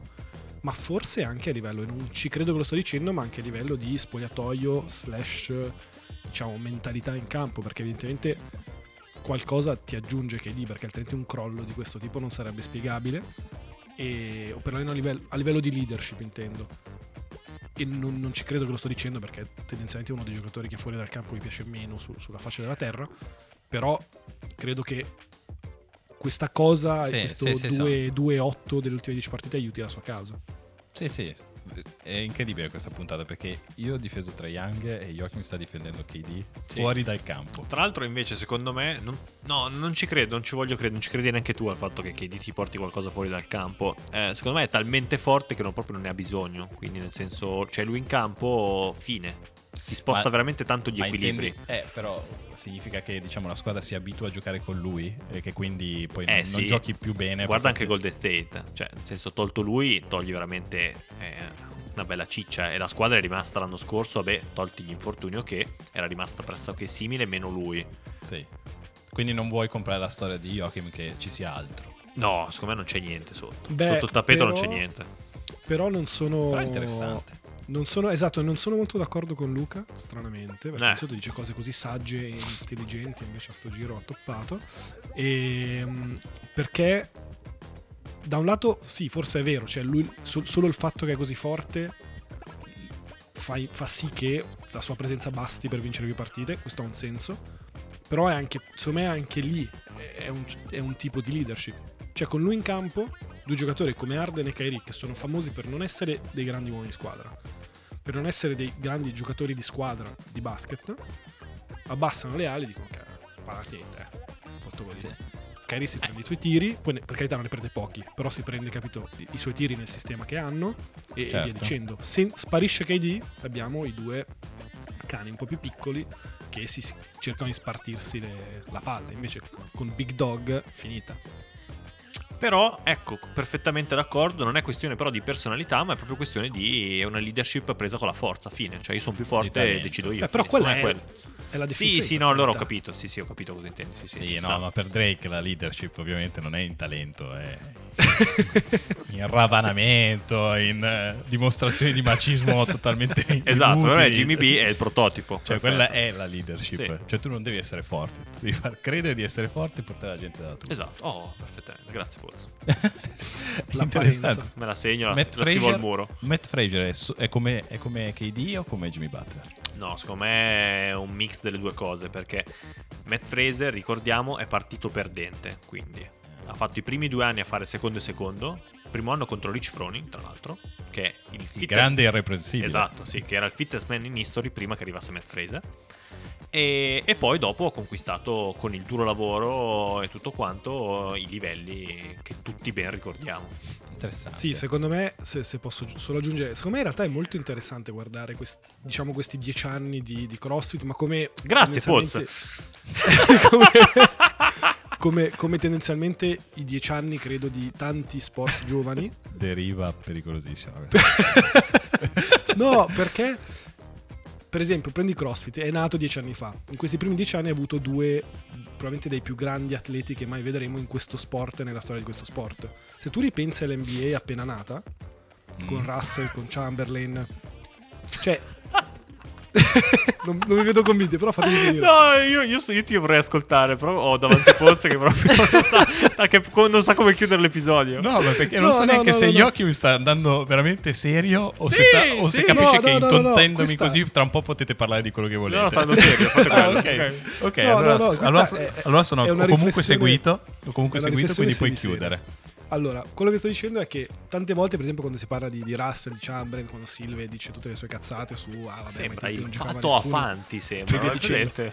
ma forse anche a livello, e non ci credo che lo sto dicendo, ma anche a livello di spogliatoio slash, diciamo, mentalità in campo, perché evidentemente qualcosa ti aggiunge KD, perché altrimenti un crollo di questo tipo non sarebbe spiegabile, e, o perlomeno a livello, a livello di leadership intendo. E non, non ci credo che lo sto dicendo perché tendenzialmente è uno dei giocatori che fuori dal campo mi piace meno su- sulla faccia della terra, però credo che questa cosa, Sì, questo sì, sì, 2 2-8 delle ultime 10 partite aiuti la sua causa. Sì, sì. È incredibile questa puntata perché io ho difeso tra Young e Joachim sta difendendo KD Sì. fuori dal campo. Tra l'altro, invece, secondo me, non- no, non ci credo, non ci voglio credere, non ci credi neanche tu al fatto che KD ti porti qualcosa fuori dal campo. Eh, secondo me è talmente forte che non proprio non ne ha bisogno. Quindi, nel senso, c'è lui in campo, fine. Ti sposta Ma- veramente tanto gli equilibri. intendi- eh, però significa che diciamo la squadra si abitua a giocare con lui e che quindi poi Eh, non, sì. non giochi più bene. Guarda anche Golden State, cioè, nel senso, tolto lui, togli veramente eh, una bella ciccia. E la squadra è rimasta l'anno scorso, vabbè, tolti gli infortuni, ok, era rimasta pressoché simile, meno lui. Sì. Quindi non vuoi comprare la storia di Joachim che ci sia altro. No, secondo me non c'è niente sotto. Beh, sotto il tappeto non però- c'è niente. Però non sono... Però è interessante. Non sono, esatto, non sono molto d'accordo con Luca, stranamente, perché Eh. di solito dice cose così sagge e intelligenti, invece a sto giro ha toppato. E, mm, perché da un lato, sì, forse è vero, cioè lui, so- solo il fatto che è così forte fa, fa sì che la sua presenza basti per vincere più partite, questo ha un senso, però è anche, secondo me anche lì è un, è un tipo di leadership. Cioè con lui in campo, due giocatori come Arden e Kyrie che sono famosi per non essere dei grandi uomini di squadra, per non essere dei grandi giocatori di squadra di basket, abbassano le ali e dicono ok, parati in te, posto così. Kyrie si prende i suoi tiri, poi ne- per carità non ne prende pochi, però si prende, capito, i, i suoi tiri nel sistema che hanno e, e Certo. via dicendo. Se sparisce KD, abbiamo i due cani un po' più piccoli che si si- cercano di spartirsi le- la palla, invece con Big Dog finita. Però, ecco, perfettamente d'accordo, non è questione però di personalità, ma è proprio questione di una leadership presa con la forza, fine. Cioè io sono più forte e decido io. Eh, però quella è, me quello. è la Sì, sì, no, allora ho capito, sì, sì, ho capito cosa intendi. Sì, sì, Sì, no, sta. ma per Drake la leadership ovviamente non è in talento, è in ravanamento, in eh, dimostrazioni di macismo totalmente Esatto, inutili. per me Jimmy B è il prototipo. Cioè, perfetto. quella è la leadership. Sì. Cioè, tu non devi essere forte, tu devi far credere di essere forte e portare la gente da tu. Esatto, oh, perfettamente, grazie Pozzo. L'apparenza. Me la segno, la, Matt la scrivo al muro. Matt Frazier è, su- è come, è come KD o come Jimmy Butler? No, secondo me è un mix delle due cose perché Matt Fraser, ricordiamo, è partito perdente, quindi ha fatto i primi due anni a fare secondo e secondo, primo anno contro Rich Froning, tra l'altro, che è il, Il grande e irreprensibile. Esatto, sì, che era il fittest man in history prima che arrivasse Matt Fraser. E, e poi dopo ha conquistato con il duro lavoro e tutto quanto i livelli che tutti ben ricordiamo. Interessante. Sì, secondo me, se, se posso solo aggiungere, secondo me in realtà è molto interessante guardare quest- diciamo questi dieci anni di, di CrossFit, ma come... Grazie, tendenzialmente- come, come, come tendenzialmente i dieci anni, credo, di tanti sport giovani. Deriva pericolosissima. No, perché, per esempio, prendi CrossFit, è nato dieci anni fa. In questi primi dieci anni ha avuto due, probabilmente dei più grandi atleti che mai vedremo in questo sport e nella storia di questo sport. Se tu ripensi all'NBA appena nata, con Mm. Russell, con Chamberlain. Cioè, non, non mi vedo convinti, però fatemi venire. No, io, io, so- io ti vorrei ascoltare, però ho davanti Pozzo che proprio non sa, che- non sa come chiudere l'episodio. No, ma perché non No, so no, neanche no, se. Yoki mi sta andando veramente serio o, se, Sì, sta- o se sì. capisce No, che no, no, no, no, intontendomi questa- così tra un po' potete parlare di quello che volete. No, stando serio, fate Ah, quello. ok, ok, no, allora, allora, è- allora sono, è comunque seguito, ho comunque seguito quindi puoi riflessione chiudere. Allora, quello che sto dicendo è che tante volte, per esempio, quando si parla di, di Russell, di Chamberlain, quando Silve dice tutte le sue cazzate su ah, vabbè, Sembra il fatto a nessuno. Fanti, sembra. presente?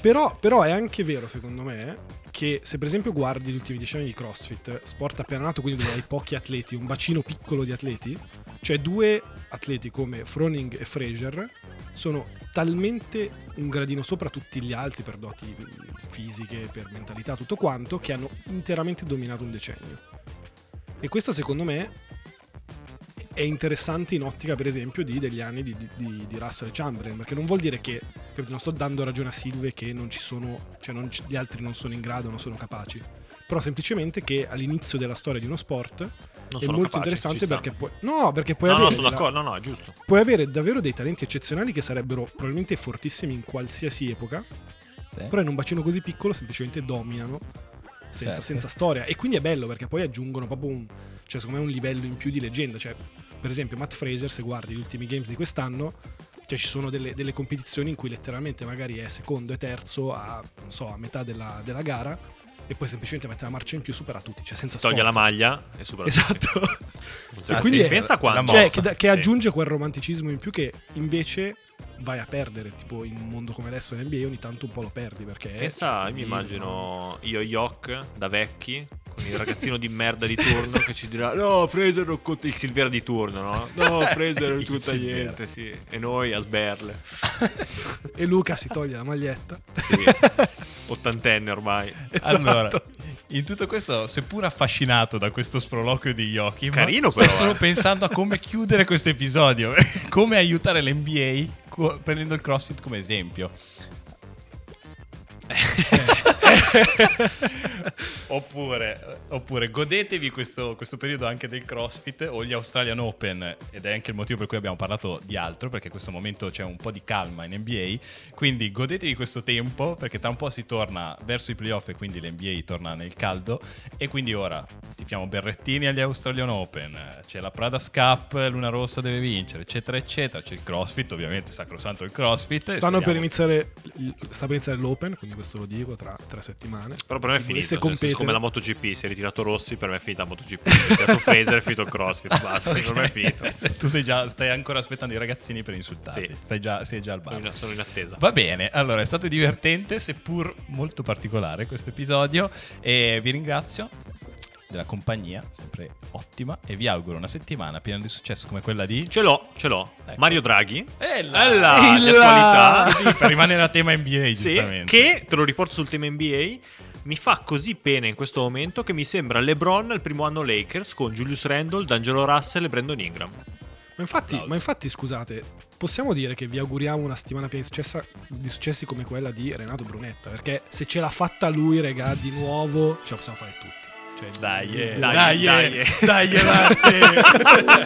Però, però è anche vero, secondo me, che se per esempio guardi gli ultimi dieci anni di CrossFit, sport appena nato, quindi dove hai pochi atleti, un bacino piccolo di atleti, cioè due atleti come Froning e Fraser sono talmente un gradino sopra tutti gli altri per doti fisiche, per mentalità, tutto quanto, che hanno interamente dominato un decennio. E questo secondo me è interessante in ottica, per esempio, di, degli anni di, di- di Russell e Chamberlain, perché non vuol dire che, non sto dando ragione a Silve che non ci sono, cioè non gli altri non sono in grado, non sono capaci, però semplicemente che all'inizio della storia di uno sport Non è sono molto capace, interessante perché puoi, no, perché puoi No, no, avere sono la- d'accordo. No, no, è giusto. puoi avere davvero dei talenti eccezionali che sarebbero probabilmente fortissimi in qualsiasi epoca, però in un bacino così piccolo semplicemente dominano senza, Certo. senza storia. E quindi è bello perché poi aggiungono proprio un, cioè secondo me un livello in più di leggenda. Cioè, per esempio, Matt Fraser, se guardi gli ultimi games di quest'anno, cioè ci sono delle, delle competizioni in cui letteralmente magari è secondo e terzo a, non so, a metà della, della gara e poi semplicemente mette la marcia in più, supera tutti, cioè senza Si toglie la maglia e supera Esatto. tutti. Ah, quindi sì, è- pensa quando. la Cioè, che, che Sì. aggiunge quel romanticismo in più che invece vai a perdere, tipo in un mondo come adesso NBA ogni tanto un po' lo perdi perché... Pensa, io mi immagino io Yok da vecchi con il ragazzino di merda di turno che ci dirà no Fraser non conta il Silvera di turno no no Fraser non conta niente sì e noi a sberle E Luca si toglie la maglietta. sì ottantenne ormai Allora, Esatto. in tutto questo, seppur affascinato da questo sproloquio di Yoki, Carino sto però, solo eh. pensando a come chiudere questo episodio, come aiutare l'NBA prendendo il CrossFit come esempio. oppure, oppure godetevi questo, questo periodo anche del CrossFit o gli Australian Open ed è anche il motivo per cui abbiamo parlato di altro perché in questo momento c'è un po' di calma in NBA quindi godetevi questo tempo perché tra un po' si torna verso i playoff e quindi l'NBA torna nel caldo. E quindi ora tifiamo Berrettini agli Australian Open. C'è la Prada's Cup Luna Rossa deve vincere eccetera eccetera. C'è il CrossFit ovviamente sacrosanto il CrossFit. Stanno per iniziare, sta per iniziare l'Open, quindi questo lo dico tra tre settimane. però per me è finito nel senso, competere- come la MotoGP si è ritirato Rossi per me è finita la MotoGP si è ritirato Fraser è finito il CrossFit basta per me è finito tu sei già, stai ancora aspettando i ragazzini per insultarli. Sì. Stai già, sei già al sono bar. in, sono in attesa Va bene, allora è stato divertente, seppur molto particolare questo episodio. E vi ringrazio della compagnia, sempre ottima. E vi auguro una settimana piena di successo come quella di. ce l'ho ce l'ho Ecco. Mario Draghi E là, di là. attualità Così, per rimanere a tema NBA, Sì, giustamente. che te lo riporto sul tema NBA. Mi fa così pena in questo momento che mi sembra LeBron al primo anno Lakers con Julius Randle, D'Angelo Russell e Brandon Ingram. Ma infatti, ma infatti, scusate, possiamo dire che vi auguriamo una settimana piena di, successa- di successi come quella di Renato Brunetta? Perché se ce l'ha fatta lui, regà, di nuovo, ce la possiamo fare tutti. Dalle, dalle, dalle, dalle, dalle.